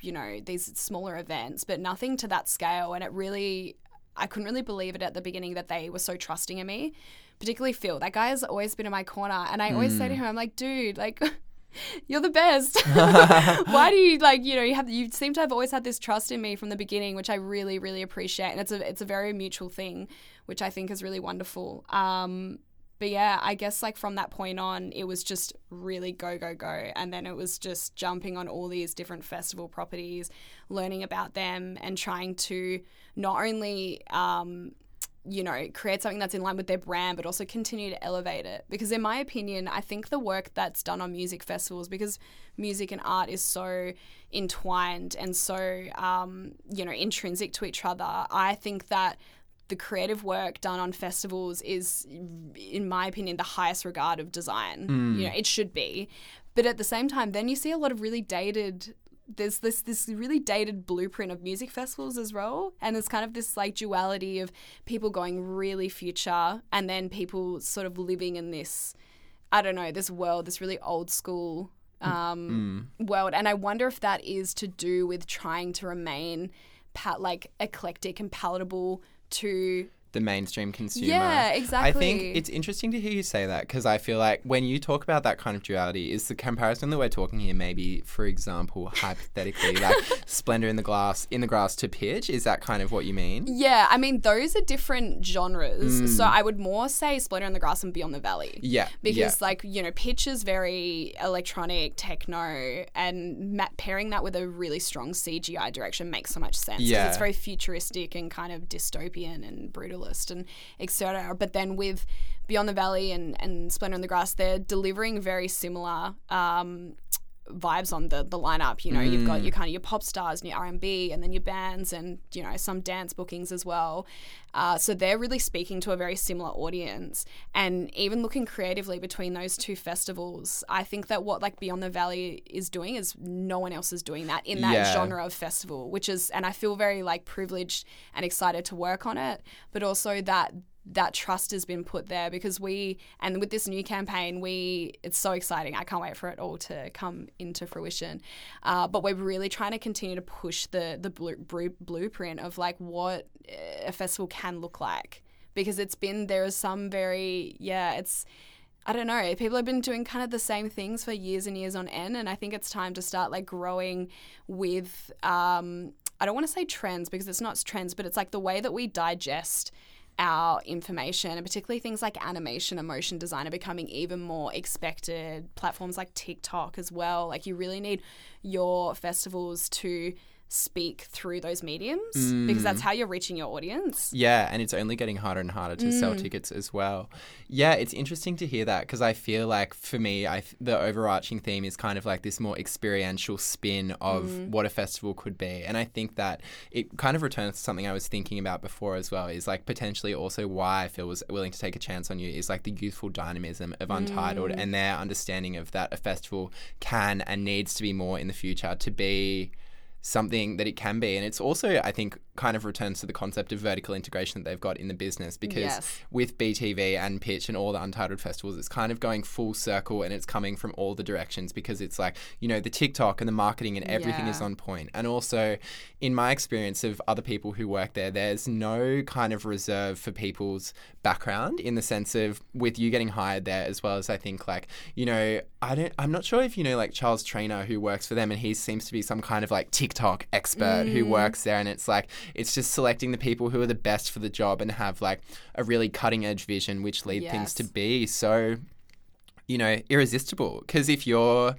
you know, these smaller events, but nothing to that scale. And it really, I couldn't really believe it at the beginning that they were so trusting in me, particularly Phil. That guy has always been in my corner. And I always say to him, I'm like, dude, like, <laughs> you're the best. <laughs> <laughs> Why do you like, you know, you have, you seem to have always had this trust in me from the beginning, which I really, really appreciate. And it's a, it's a very mutual thing, which I think is really wonderful. Um, but yeah, I guess like from that point on, it was just really go, go, go. And then it was just jumping on all these different festival properties, learning about them, and trying to not only, um, you know, create something that's in line with their brand, but also continue to elevate it. Because, in my opinion, I think the work that's done on music festivals, because music and art is so entwined and so, um, you know, intrinsic to each other, I think that the creative work done on festivals is, in my opinion, the highest regard of design. Mm. You know, it should be. But at the same time, then you see a lot of really dated. There's this this really dated blueprint of music festivals as well, and there's kind of this like duality of people going really future, and then people sort of living in this, I don't know, this world, this really old school mm. um, mm. world. And I wonder if that is to do with trying to remain like eclectic and palatable to the mainstream consumer. Yeah, exactly. I think it's interesting to hear you say that because I feel like when you talk about that kind of duality, is the comparison that we're talking here maybe, for example, hypothetically, <laughs> like Splendor in the Glass, in the Grass to Pitch? Is that kind of what you mean? Yeah, I mean those are different genres. Mm. So I would more say Splendor in the Grass and Beyond the Valley. Yeah, Because yeah. like, you know, pitch is very electronic, techno, and ma- pairing that with a really strong CGI direction makes so much sense. Yeah. it's very futuristic and kind of dystopian and brutalist and etc. But then with Beyond the Valley and, and Splendor in the Grass, they're delivering very similar um, vibes on the the lineup. You know, you've Mm. got your kind of your pop stars and your R and B, and then your bands and you know some dance bookings as well. Uh, so they're really speaking to a very similar audience, and even looking creatively between those two festivals, I think that what like Beyond the Valley is doing is no one else is doing that in that Yeah. genre of festival, which is, and I feel very like privileged and excited to work on it, but also that that trust has been put there because we and with this new campaign we it's so exciting i can't wait for it all to come into fruition uh, but we're really trying to continue to push the the blue, blue, blueprint of like what a festival can look like because it's been there is some very yeah it's I don't know. People have been doing kind of the same things for years and years on end, and I think it's time to start like growing with. Um, I don't want to say trends because it's not trends, but it's like the way that we digest our information and particularly things like animation and motion design are becoming even more expected. Platforms like tiktok as well. Like you really need your festivals to speak through those mediums mm. because that's how you're reaching your audience. Yeah, and it's only getting harder and harder to mm. sell tickets as well. Yeah, it's interesting to hear that because I feel like for me, I the overarching theme is kind of like this more experiential spin of mm. what a festival could be, and I think that it kind of returns to something I was thinking about before as well. Is like potentially also why I feel was willing to take a chance on you is like the youthful dynamism of Untitled mm. and their understanding of that a festival can and needs to be more in the future to be something that it can be. And it's also, I think, kind of returns to the concept of vertical integration that they've got in the business because yes. with BTV and Pitch and all the Untitled festivals, it's kind of going full circle and it's coming from all the directions because it's like, you know, the TikTok and the marketing and everything yeah. is on point. And also, in my experience of other people who work there, there's no kind of reserve for people's background in the sense of with you getting hired there as well as I think like, you know, I don't I'm not sure if you know like Charles Trainer who works for them and he seems to be some kind of like TikTok expert mm. who works there and it's like it's just selecting the people who are the best for the job and have like a really cutting edge vision, which lead yes. things to be so, you know, irresistible. Because if you're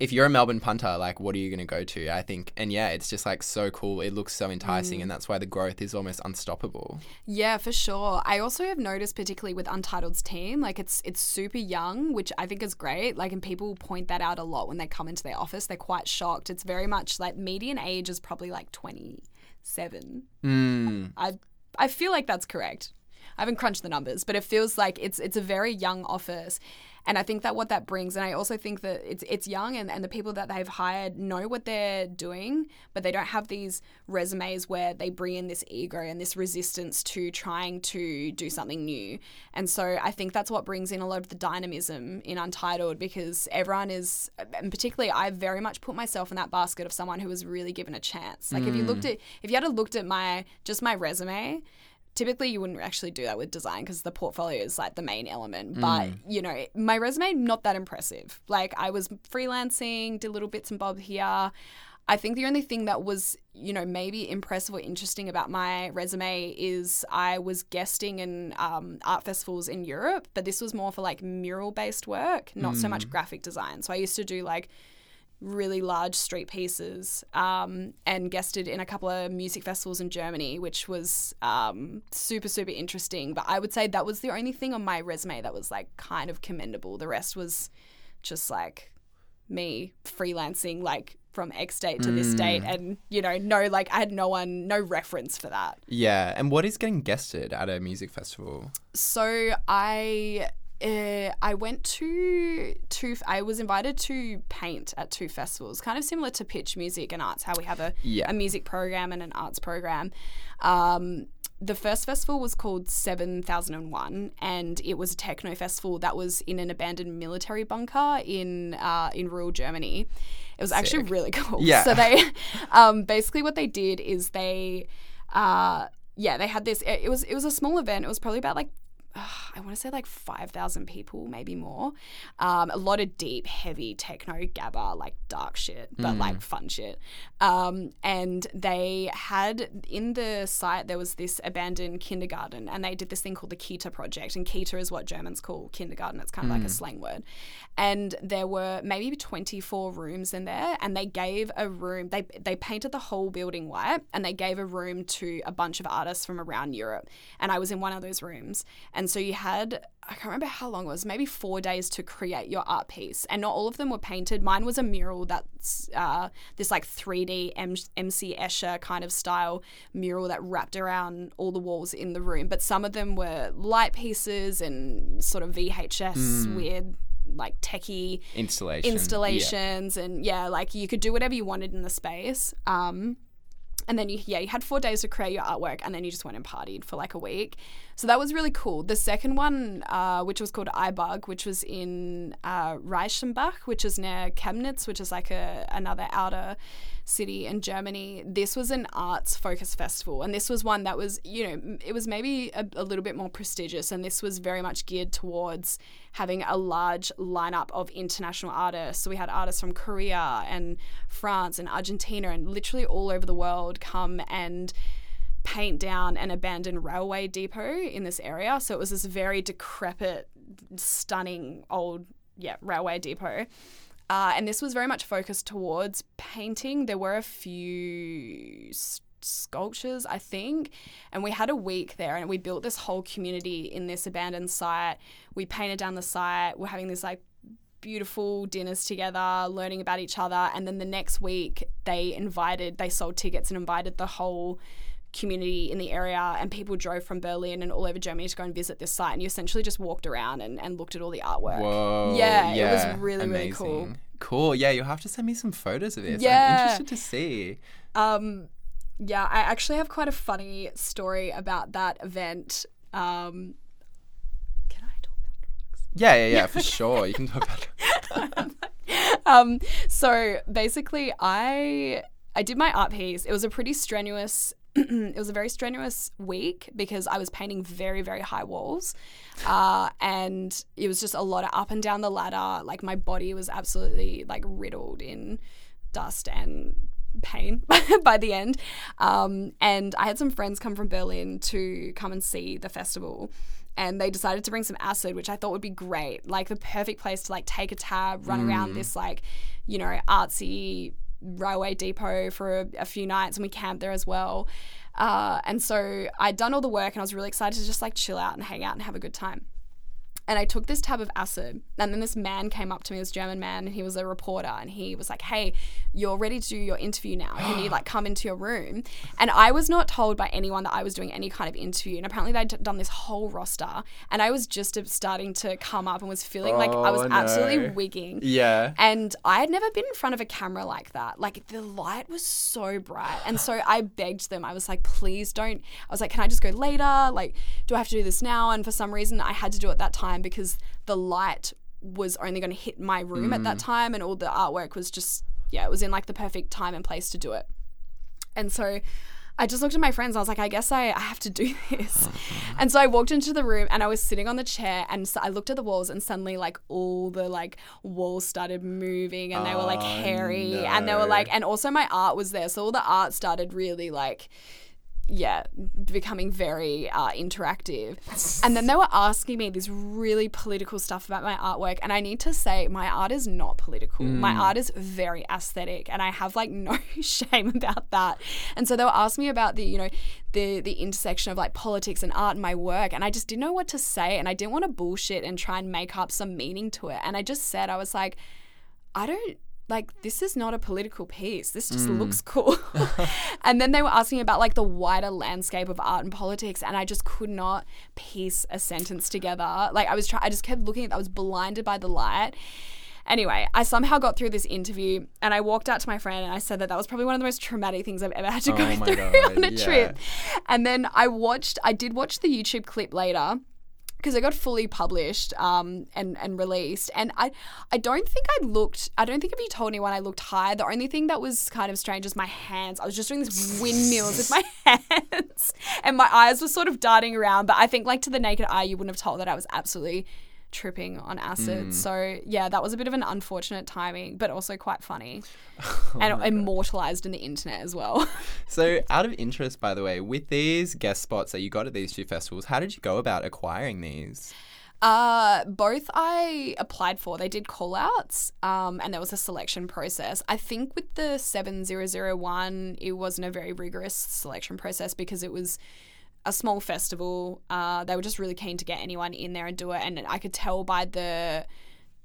if you're a Melbourne punter, like what are you going to go to? I think, and yeah, it's just like so cool. It looks so enticing, mm. and that's why the growth is almost unstoppable. Yeah, for sure. I also have noticed, particularly with Untitled's team, like it's it's super young, which I think is great. Like, and people point that out a lot when they come into their office. They're quite shocked. It's very much like median age is probably like twenty seven. Mm. I I feel like that's correct. I haven't crunched the numbers, but it feels like it's it's a very young office. And I think that what that brings, and I also think that it's it's young and, and the people that they've hired know what they're doing, but they don't have these resumes where they bring in this ego and this resistance to trying to do something new. And so I think that's what brings in a lot of the dynamism in Untitled because everyone is, and particularly I very much put myself in that basket of someone who was really given a chance. Like mm. if you looked mm. at, if you had looked at my, just my resume, typically you wouldn't actually do that with design because the portfolio is like the main element mm. but you know my resume not that impressive like i was freelancing did little bits and bobs here I think the only thing that was, you know, maybe impressive or interesting about my resume is I was guesting in um, art festivals in Europe, but this was more for like mural based work, not mm. so much mm. graphic design. So I used to do like really large street pieces um, and guested in a couple of music festivals in Germany, which was um, super, super interesting. But I would say that was the only thing on my resume that was like kind of commendable. The rest was just like me freelancing like from X date to this date mm. and you know no like I had no one no reference for that. Yeah, and what is getting guested at a music festival? So I uh, I went to two. I was invited to paint at two festivals, kind of similar to Pitch Music and Arts, how we have a yeah. a music program and an arts program. Um, the first festival was called 7001 and it was a techno festival that was in an abandoned military bunker in uh, in rural Germany. It was Sick. actually really <laughs> cool. Yeah. So they um, basically what they did is they uh, yeah, they had this it was it was a small event. It was probably about like I want to say like 5,000 people, maybe more. Um, a lot of deep, heavy techno, gabba, like dark shit, but mm. like fun shit. Um, and they had in the site, there was this abandoned kindergarten, and they did this thing called the Kita Project. And Kita is what Germans call kindergarten, it's kind of mm. like a mm. slang word. And there were maybe 24 rooms in there, and they gave a room, they, they painted the whole building white, and they gave a room to a bunch of artists from around Europe. And I was in one of those rooms. And so you had, I can't remember how long it was, maybe four days to create your art piece. And not all of them were painted. Mine was a mural that's uh, this like 3D M- MC Escher kind of style mural that wrapped around all the walls in the room. But some of them were light pieces and sort of VHS mm. weird like techie Installation. installations yeah. and yeah like you could do whatever you wanted in the space um and then you yeah you had four days to create your artwork and then you just went and partied for like a week. So that was really cool. The second one uh, which was called ibug which was in uh, reichenbach which is near chemnitz which is like a another outer city in germany this was an arts focused festival and this was one that was you know it was maybe a, a little bit more prestigious and this was very much geared towards having a large lineup of international artists so we had artists from korea and france and argentina and literally all over the world come and paint down an abandoned railway depot in this area. So it was this very decrepit, stunning old yeah railway depot. Uh, and this was very much focused towards painting. There were a few sculptures, I think, and we had a week there, and we built this whole community in this abandoned site. We painted down the site. We're having this like beautiful dinners together, learning about each other. And then the next week, they invited, they sold tickets and invited the whole community in the area and people drove from Berlin and all over Germany to go and visit this site and you essentially just walked around and, and looked at all the artwork. Whoa. Yeah, it was really, really cool. amazing. Cool. Yeah, you'll have to send me some photos of this. Yeah. I'm interested to see. Um, yeah, I actually have quite a funny story about that event. Um, can I talk about drugs? Yeah, yeah, yeah, for <laughs> sure. You can talk about <laughs> um, so basically, I I did my art piece. It was a pretty strenuous. <clears throat> it was a very strenuous week because I was painting very very high walls, uh, and it was just a lot of up and down the ladder. Like my body was absolutely like riddled in dust and pain <laughs> by the end. Um, and I had some friends come from Berlin to come and see the festival. And they decided to bring some acid, which I thought would be great. Like the perfect place to like take a tab, run around this like, you know, artsy railway depot for a, a few nights and we camped there as well. Uh, and so I'd done all the work and I was really excited to just like chill out and hang out and have a good time. And I took this tab of acid, and then this man came up to me, this German man, and he was a reporter, and he was like, "Hey, you're ready to do your interview now. Can you like come into your room?" And I was not told by anyone that I was doing any kind of interview, and apparently they'd done this whole roster, and I was just starting to come up and was feeling like I was Oh, absolutely no. wigging. Yeah. And I had never been in front of a camera like that. Like the light was so bright. And so I begged them. I was like, please don't. I was like, can I just go later? Like, do I have to do this now? And for some reason, I had to do it that time because the light was only going to hit my room at that mm. time. And all the artwork was just, yeah, it was in like the perfect time and place to do it. And so I just looked at my friends. I was like, I guess I, I have to do <laughs> this. <laughs> And so I walked into the room and I was sitting on the chair and so I looked at the walls and suddenly like all the like walls started moving and they were like Oh, hairy and they were like and also my art was there. So all the art started really like yeah, becoming very uh, interactive. <laughs> And then they were asking me this really political stuff about my artwork. And I need to say, my art is not political. My art is very aesthetic. And I have like <laughs> no shame about that. And so they were asking me about the, you know, the, the intersection of like politics and art and my work. And I just didn't know what to say. And I didn't want to bullshit and try and make up some meaning to it. And I just said, I was like, I don't like this is not a political piece. This just mm. looks cool. <laughs> and then they were asking about like the wider landscape of art and politics, and I just could not piece a sentence together. Like I was trying, I just kept looking at. I was blinded by the light. Anyway, I somehow got through this interview, and I walked out to my friend, and I said that that was probably one of the most traumatic things I've ever had to Oh go through God, <laughs> on a yeah. trip. And then I watched. I did watch the YouTube clip later because it got fully published um, and and released. And I I don't think I looked. I don't think if you told anyone I looked high. The only thing that was kind of strange was my hands. I was just doing this windmills with my <laughs> hands, and my eyes were sort of darting around. But I think like to the naked eye, you wouldn't have told that I was absolutely tripping on acid. So yeah, that was a bit of an unfortunate timing, but also quite funny <laughs> and immortalized in the internet as well. <laughs> So, out of interest, by the way, with these guest spots that you got at these two festivals, how did you go about acquiring these? Uh, both I applied for. They did call outs, um, and there was a selection process. I think with the 7001, it wasn't a very rigorous selection process because it was a small festival. Uh, they were just really keen to get anyone in there and do it. And I could tell by the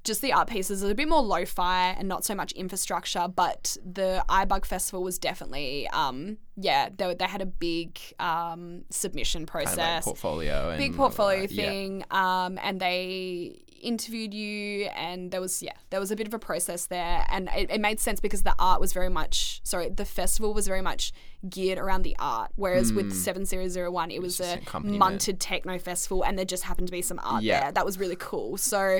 just the art pieces, was a bit more lo-fi and not so much infrastructure. But the iBug Festival was definitely, um, yeah, they, they had a big um, submission process Kind of like portfolio big portfolio that. Yeah. thing um, and they interviewed you, and there was yeah, there was a bit of a process there, and it, it made sense because the art was very much sorry, the festival was very much geared around the art, whereas with Seven Zero Zero One, it was Hmm. just a munted techno festival, and there just happened to be some art Yeah. there. That was really cool. So.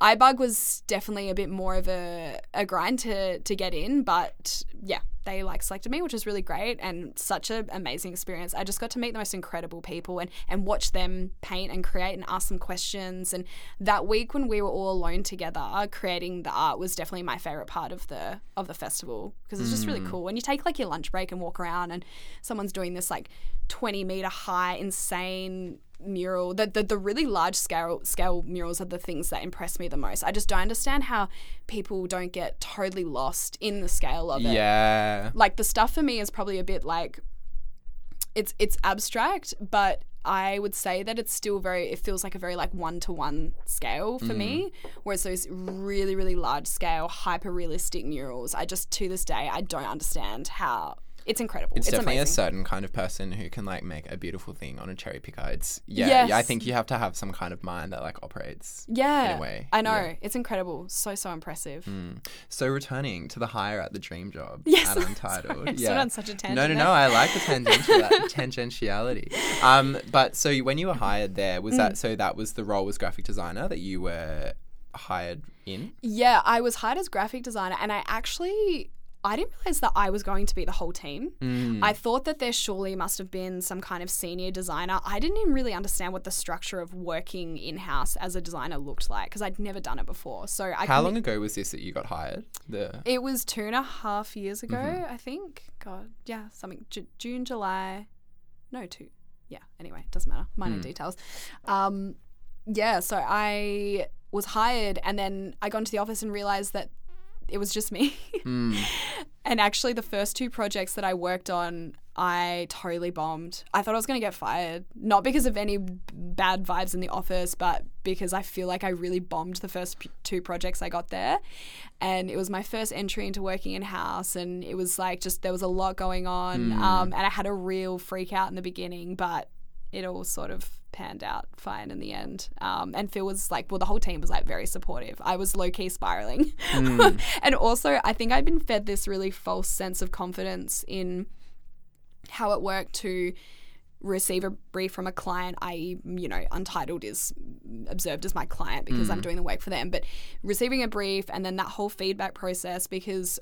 iBug was definitely a bit more of a, a grind to, to get in, but yeah, they like selected me, which was really great and such an amazing experience. I just got to meet the most incredible people and, and watch them paint and create and ask them questions. And that week when we were all alone together creating the art was definitely my favorite part of the of the festival because it's just really mm. cool. When you take like your lunch break and walk around and someone's doing this like 20 meter high insane mural the, the the really large scale scale murals are the things that impress me the most i just don't understand how people don't get totally lost in the scale of it Yeah. like the stuff for me is probably a bit like it's it's abstract but i would say that it's still very it feels like a very like one-to-one scale for me Mm. whereas those really really large scale hyper realistic murals i just to this day i don't understand how it's incredible It's, it's, definitely amazing a certain kind of person who can like make a beautiful thing on a cherry picker. It's yeah, yeah. I think you have to have some kind of mind that like operates. yeah in a way, i know yeah. it's incredible so so impressive So returning to the hire at the dream job <laughs> Yes, at Untitled. <laughs> sorry, went on such a tangent No, no, there. no. I like the tangential, <laughs> tangentiality. Um, but so when you were hired there, Mm. was that so that was the role was graphic designer that you were hired in? Yeah, I was hired as graphic designer, and I actually I didn't realize that I was going to be the whole team. Mm. I thought that there surely must have been some kind of senior designer. I didn't even really understand what the structure of working in house as a designer looked like because I'd never done it before. So I How long ago was this that you got hired? The It was two and a half years ago, Mm-hmm. I think. God, yeah, something Ju- June, July, no, two. Yeah. Anyway, it doesn't matter. Minor Mm. details. Um, yeah. So I was hired, and then I got into the office and realized that it was just me. <laughs> Mm. and actually, the first two projects that I worked on, I totally bombed. I thought I was going to get fired, not because of any bad vibes in the office, but because I feel like I really bombed the first p- two projects I got there. And it was my first entry into working in house, and it was like just there was a lot going on. Um, and I had a real freak out in the beginning, but it all sort of panned out fine in the end. Um, and Phil was like, well, the whole team was like very supportive. I was low key spiraling. <laughs> and also, I think I'd been fed this really false sense of confidence in how it worked to receive a brief from a client, i.e., you know, Untitled is observed as my client because I'm mm. doing the work for them, but receiving a brief and then that whole feedback process because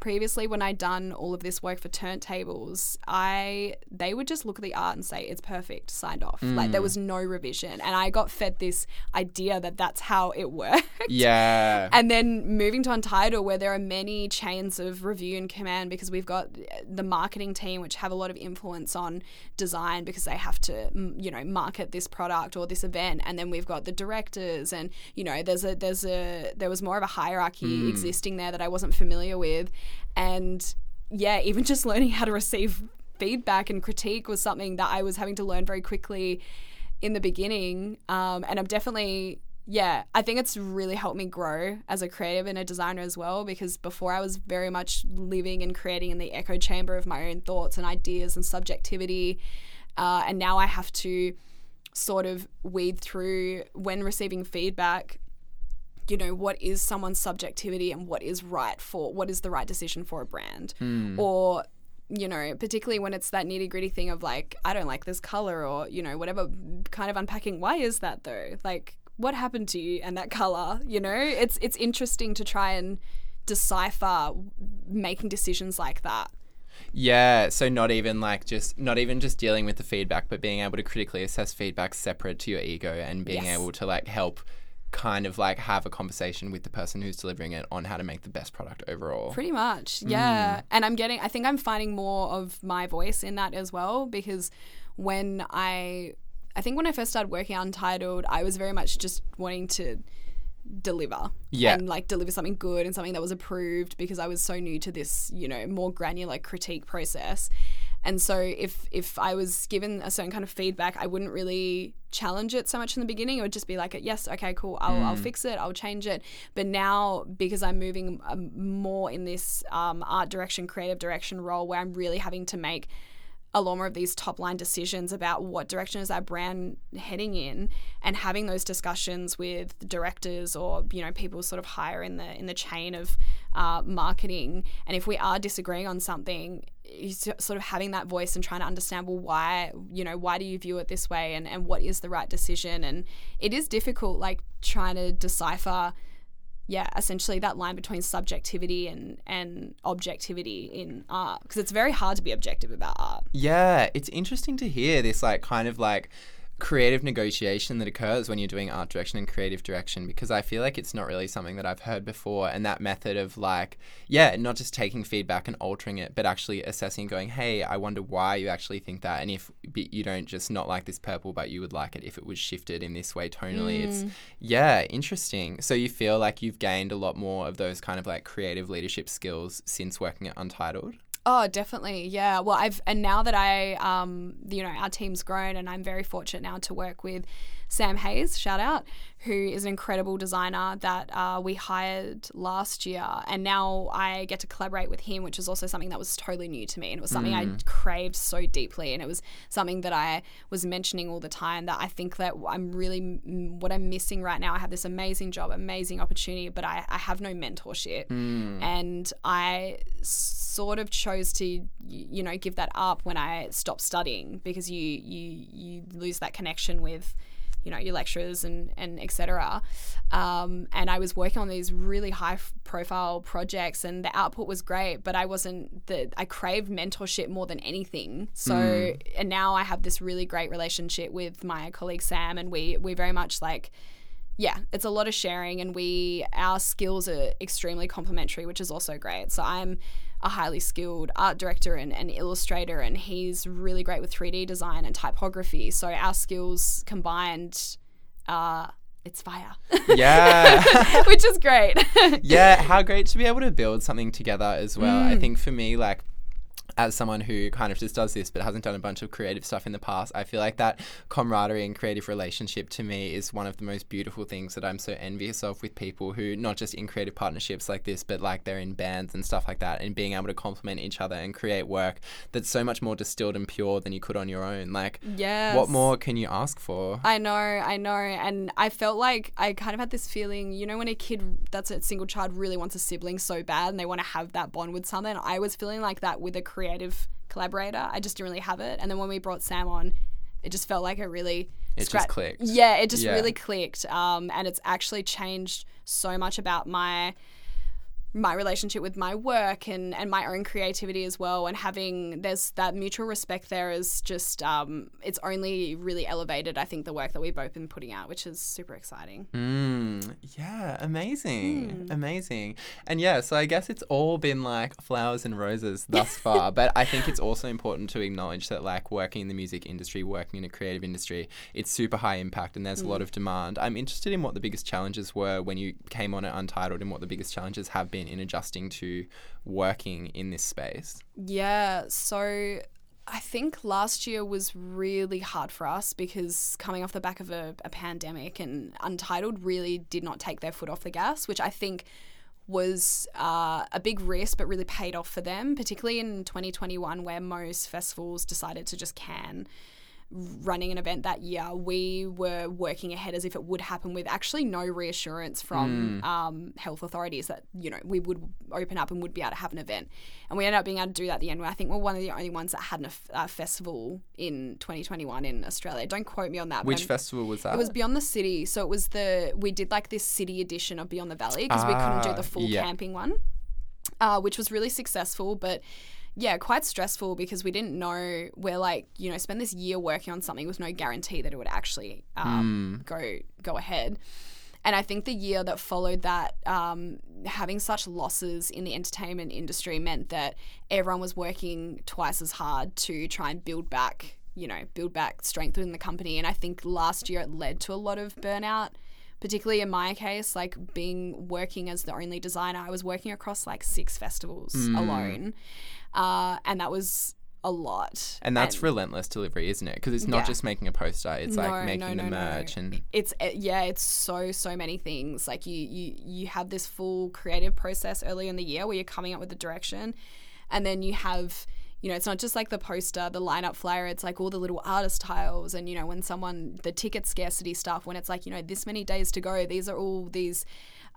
previously when I'd done all of this work for turntables, I they would just look at the art and say it's perfect, signed off. Like there was mm. no revision, and I got fed this idea that that's how it <laughs> worked. Yeah. And then moving to Untitled, where there are many chains of review and command, because we've got the marketing team, which have a lot of influence on design because they have to, you know, market this product or this event. And then we've got the directors, and you know, there's a there's a there was more of a hierarchy existing there that I wasn't familiar with, and yeah, even <laughs> just learning how to receive feedback and critique was something that I was having to learn very quickly in the beginning. Um, and I'm definitely, yeah, I think it's really helped me grow as a creative and a designer as well because before I was very much living and creating in the echo chamber of my own thoughts and ideas and subjectivity. Uh, and now I have to sort of weed through when receiving feedback you know what is someone's subjectivity and what is right for what is the right decision for a brand? Or you know particularly when it's that nitty gritty thing of like i don't like this color or you know whatever kind of unpacking why is that though? Like what happened to you and that color? You know it's it's interesting to try and decipher making decisions like that Yeah, so not even like just not even just dealing with the feedback, but being able to critically assess feedback separate to your ego and being Yes. able to like help kind of like have a conversation with the person who's delivering it on how to make the best product overall. Pretty much, mm. yeah. And I'm getting, I think I'm finding more of my voice in that as well because when I, I think when I first started working on Untitled, I was very much just wanting to deliver Yeah. and like deliver something good and something that was approved because I was so new to this, you know, more granular critique process. And so if if I was given a certain kind of feedback, I wouldn't really challenge it so much in the beginning. It would just be like, yes, okay, cool, I'll, I'll fix it, I'll change it. But now because I'm moving um, more in this um, art direction, creative direction role, where I'm really having to make a lot more of these top line decisions about what direction is our brand heading in and having those discussions with directors or you know people sort of higher in the in the chain of uh, marketing. And if we are disagreeing on something sort of having that voice and trying to understand well why you know why do you view it this way and and what is the right decision? And it is difficult like trying to decipher yeah, essentially that line between subjectivity and and objectivity in art because it's very hard to be objective about art. Yeah, it's interesting to hear this like kind of like creative negotiation that occurs when you're doing art direction and creative direction because I feel like it's not really something that I've heard before. And that method of like, yeah, not just taking feedback and altering it, but actually assessing, going, hey, I wonder why you actually think that. And if you don't just not like this purple, but you would like it if it was shifted in this way tonally. Mm. It's, yeah, interesting. So you feel like you've gained a lot more of those kind of like creative leadership skills since working at Untitled? Oh, definitely. Yeah. Well, I've, and now that I, um, you know, our team's grown and I'm very fortunate now to work with Sam Hayes, shout out, who is an incredible designer that uh, we hired last year. And now I get to collaborate with him, which is also something that was totally new to me. And it was something mm. I craved so deeply. And it was something that I was mentioning all the time that I think that I'm really, what I'm missing right now, I have this amazing job, amazing opportunity, but I, I have no mentorship. Mm. And I sort of chose to, you know, give that up when I stopped studying because you, you, you lose that connection with, you know your lecturers and and etc. Um, and I was working on these really high profile projects, and the output was great, but I wasn't the I craved mentorship more than anything. So mm. and now I have this really great relationship with my colleague Sam, and we we very much like yeah, it's a lot of sharing, and we our skills are extremely complementary, which is also great. So I'm a highly skilled art director and, and illustrator, and he's really great with 3D design and typography. So our skills combined, uh, it's fire. Yeah. <laughs> Which is great. yeah, how great to be able to build something together as well. Mm. I think for me, like, as someone who kind of just does this but hasn't done a bunch of creative stuff in the past, I feel like that camaraderie and creative relationship to me is one of the most beautiful things that I'm so envious of with people who not just in creative partnerships like this, but like they're in bands and stuff like that, and being able to complement each other and create work that's so much more distilled and pure than you could on your own. Like, yes. what more can you ask for? I know, I know, and I felt like I kind of had this feeling, you know, when a kid that's a single child really wants a sibling so bad and they want to have that bond with someone. I was feeling like that with a creative creative collaborator. I just didn't really have it. And then when we brought Sam on, it just felt like it really it scra- just clicked. Yeah, it just yeah. really clicked. Um, and it's actually changed so much about my my relationship with my work and, and my own creativity as well and having there's that mutual respect there is just um, it's only really elevated i think the work that we've both been putting out which is super exciting mm, yeah amazing mm. amazing and yeah so i guess it's all been like flowers and roses thus <laughs> far but i think it's also important to acknowledge that like working in the music industry working in a creative industry it's super high impact and there's mm. a lot mm. of demand i'm interested in what the biggest challenges were when you came on it untitled and what the biggest challenges have been been in adjusting to working in this space? Yeah, so I think last year was really hard for us because coming off the back of a, a, pandemic and Untitled really did not take their foot off the gas, which I think was uh, a big risk but really paid off for them, particularly in 2021 where most festivals decided to just can running an event that year, we were working ahead as if it would happen with actually no reassurance from mm. um, health authorities that, you know, we would open up and would be able to have an event. And we ended up being able to do that at the end. I think we're one of the only ones that had a, festival in 2021 in Australia. Don't quote me on that. Which festival was that? It was Beyond the City. So it was the, we did like this city edition of Beyond the Valley because ah, we couldn't do the ah, full yeah. camping one, uh, which was really successful. But yeah, quite stressful because we didn't know we're like, you know, spend this year working on something with no guarantee that it would actually um, mm. go go ahead. And I think the year that followed that, um, having such losses in the entertainment industry meant that everyone was working twice as hard to try and build back, you know, build back strength within the company. And I think last year it led to a lot of burnout particularly in my case, like being working as the only designer, I was working across like six festivals mm. alone. Uh, and that was a lot. And that's and, relentless delivery, isn't it? Because it's not yeah. just making a poster; it's no, like making no, no, the merch and it's it, yeah, it's so so many things. Like you you you have this full creative process early in the year where you're coming up with the direction, and then you have you know, it's not just like the poster, the lineup flyer, it's like all the little artist tiles and, you know, when someone, the ticket scarcity stuff, when it's like, you know, this many days to go, these are all these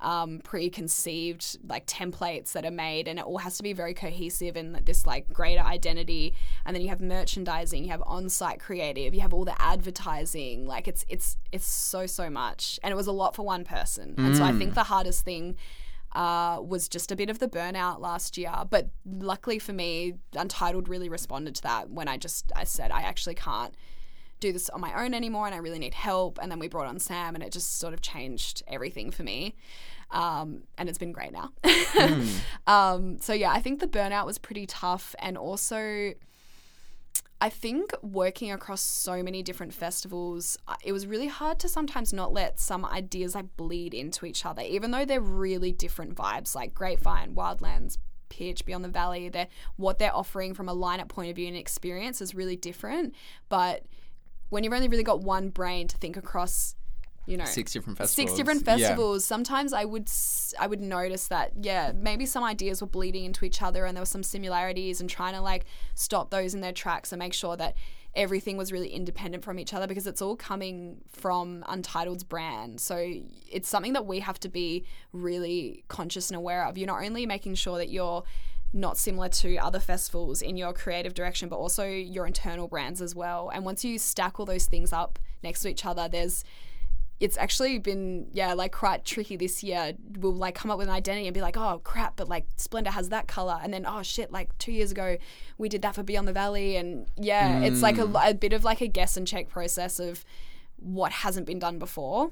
um, preconceived like templates that are made and it all has to be very cohesive and this like greater identity and then you have merchandising you have on-site creative you have all the advertising like it's it's it's so so much and it was a lot for one person and so i think the hardest thing uh, was just a bit of the burnout last year. But luckily for me, Untitled really responded to that when I just I said I actually can't do this on my own anymore and I really need help. And then we brought on Sam and it just sort of changed everything for me. Um, and it's been great now. <laughs> um, so yeah, I think the burnout was pretty tough and also I think working across so many different festivals, it was really hard to sometimes not let some ideas like bleed into each other, even though they're really different vibes, like Grapevine, Wildlands, Pitch, Beyond the Valley. They're what they're offering from a lineup point of view and experience is really different. But when you've only really got one brain to think across you know Six different festivals. six different Yeah. festivals sometimes i would i would notice that yeah maybe some ideas were bleeding into each other and there were some similarities and trying to like stop those in their tracks and make sure that everything was really independent from each other because it's all coming from untitled's brand so it's something that we have to be really conscious and aware of you're not only making sure that you're not similar to other festivals in your creative direction, but also your internal brands as well. And once you stack all those things up next to each other, there's it's actually been yeah like quite tricky this year. We'll like come up with an identity and be like oh crap but like Splendour has that color. And then oh shit like two years ago we did that for beyond the valley. And yeah it's like a, a bit of like a guess and check process of what hasn't been done before.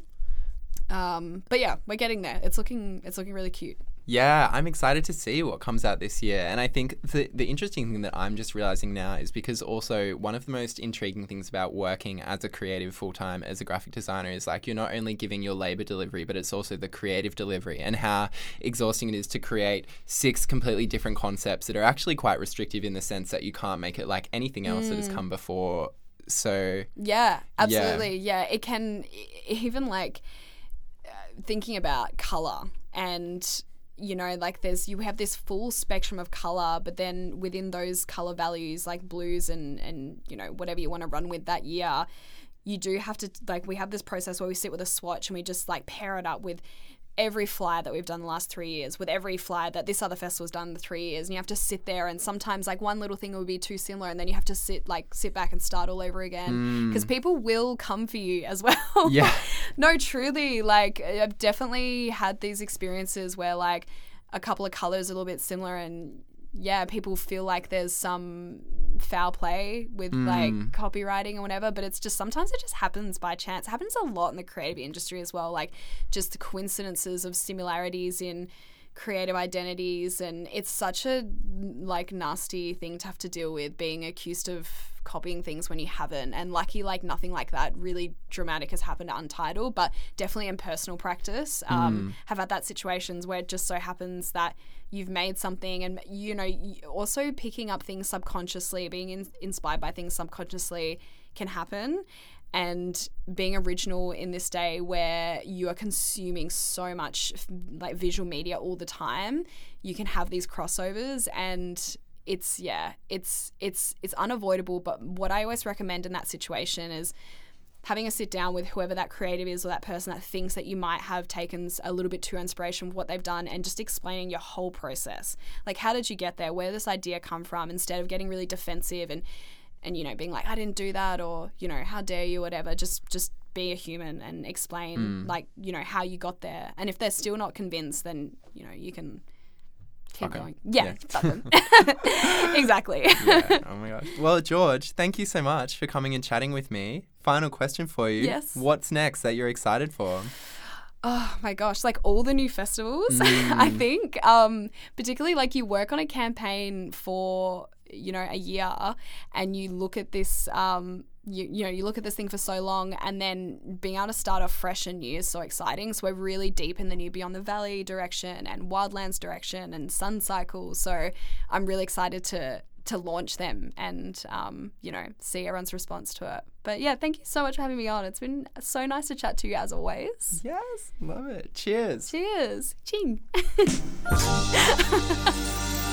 Um, but yeah we're getting there. It's looking it's looking really cute Yeah, I'm excited to see what comes out this year. And I think the, the interesting thing that I'm just realizing now is because also one of the most intriguing things about working as a creative full time as a graphic designer is like you're not only giving your labor delivery, but it's also the creative delivery and how exhausting it is to create six completely different concepts that are actually quite restrictive in the sense that you can't make it like anything else that has come before. So, Yeah, absolutely. Yeah, it can even like uh, thinking about color and you know like there's you have this full spectrum of color but then within those color values like blues and and you know whatever you want to run with that year you do have to like we have this process where we sit with a swatch and we just like pair it up with every flyer that we've done the last three years with every flyer that this other festival's done the three years and you have to sit there and sometimes like one little thing will be too similar and then you have to sit like sit back and start all over again. Hmm. Because people will come for you as <laughs> well. Yeah. <laughs> no truly like i've definitely had these experiences where like a couple of colors are a little bit similar and yeah people feel like there's some foul play with hmm. like copyrighting or whatever but it's just sometimes it just happens by chance. It happens a lot in the creative industry as well like just the coincidences of similarities in creative identities and it's such a like nasty thing to have to deal with being accused of copying things when you haven't. And lucky like nothing like that really dramatic has happened at untitled but definitely in personal practice um, have had that situations where it just so happens that you've made something and you know also picking up things subconsciously being in- inspired by things subconsciously can happen. And being original in this day where you are consuming so much like visual media all the time you can have these crossovers and it's yeah it's it's it's unavoidable but what i always recommend in that situation is having a sit down with whoever that creative is or that person that thinks that you might have taken a little bit too inspiration from what they've done and just explaining your whole process. Like how did you get there? Where did this idea come from? Instead of getting really defensive and and you know being like i didn't do that or you know how dare you whatever just just be a human and explain hmm. like you know how you got there. And if they're still not convinced then you know you can keep going yeah, Yeah. <laughs> exactly <laughs> yeah. Oh my gosh. Well, George, thank you so much for coming and chatting with me. Final question for you. Yes. What's next that you're excited for? Oh my gosh, like all the new festivals, <laughs> I Mm. think. Um, particularly like you work on a campaign for, you know, a year and you look at this um you, you know, you look at this thing for so long and then being able to start off fresh and new is so exciting. So we're really deep in the new Beyond the Valley direction and Wildlands direction and Sun Cycle. So I'm really excited to to launch them and um, you know, see everyone's response to it. But yeah, thank you so much for having me on. It's been so nice to chat to you as always. Yes. Love it. Cheers. Cheers. Ching. <laughs>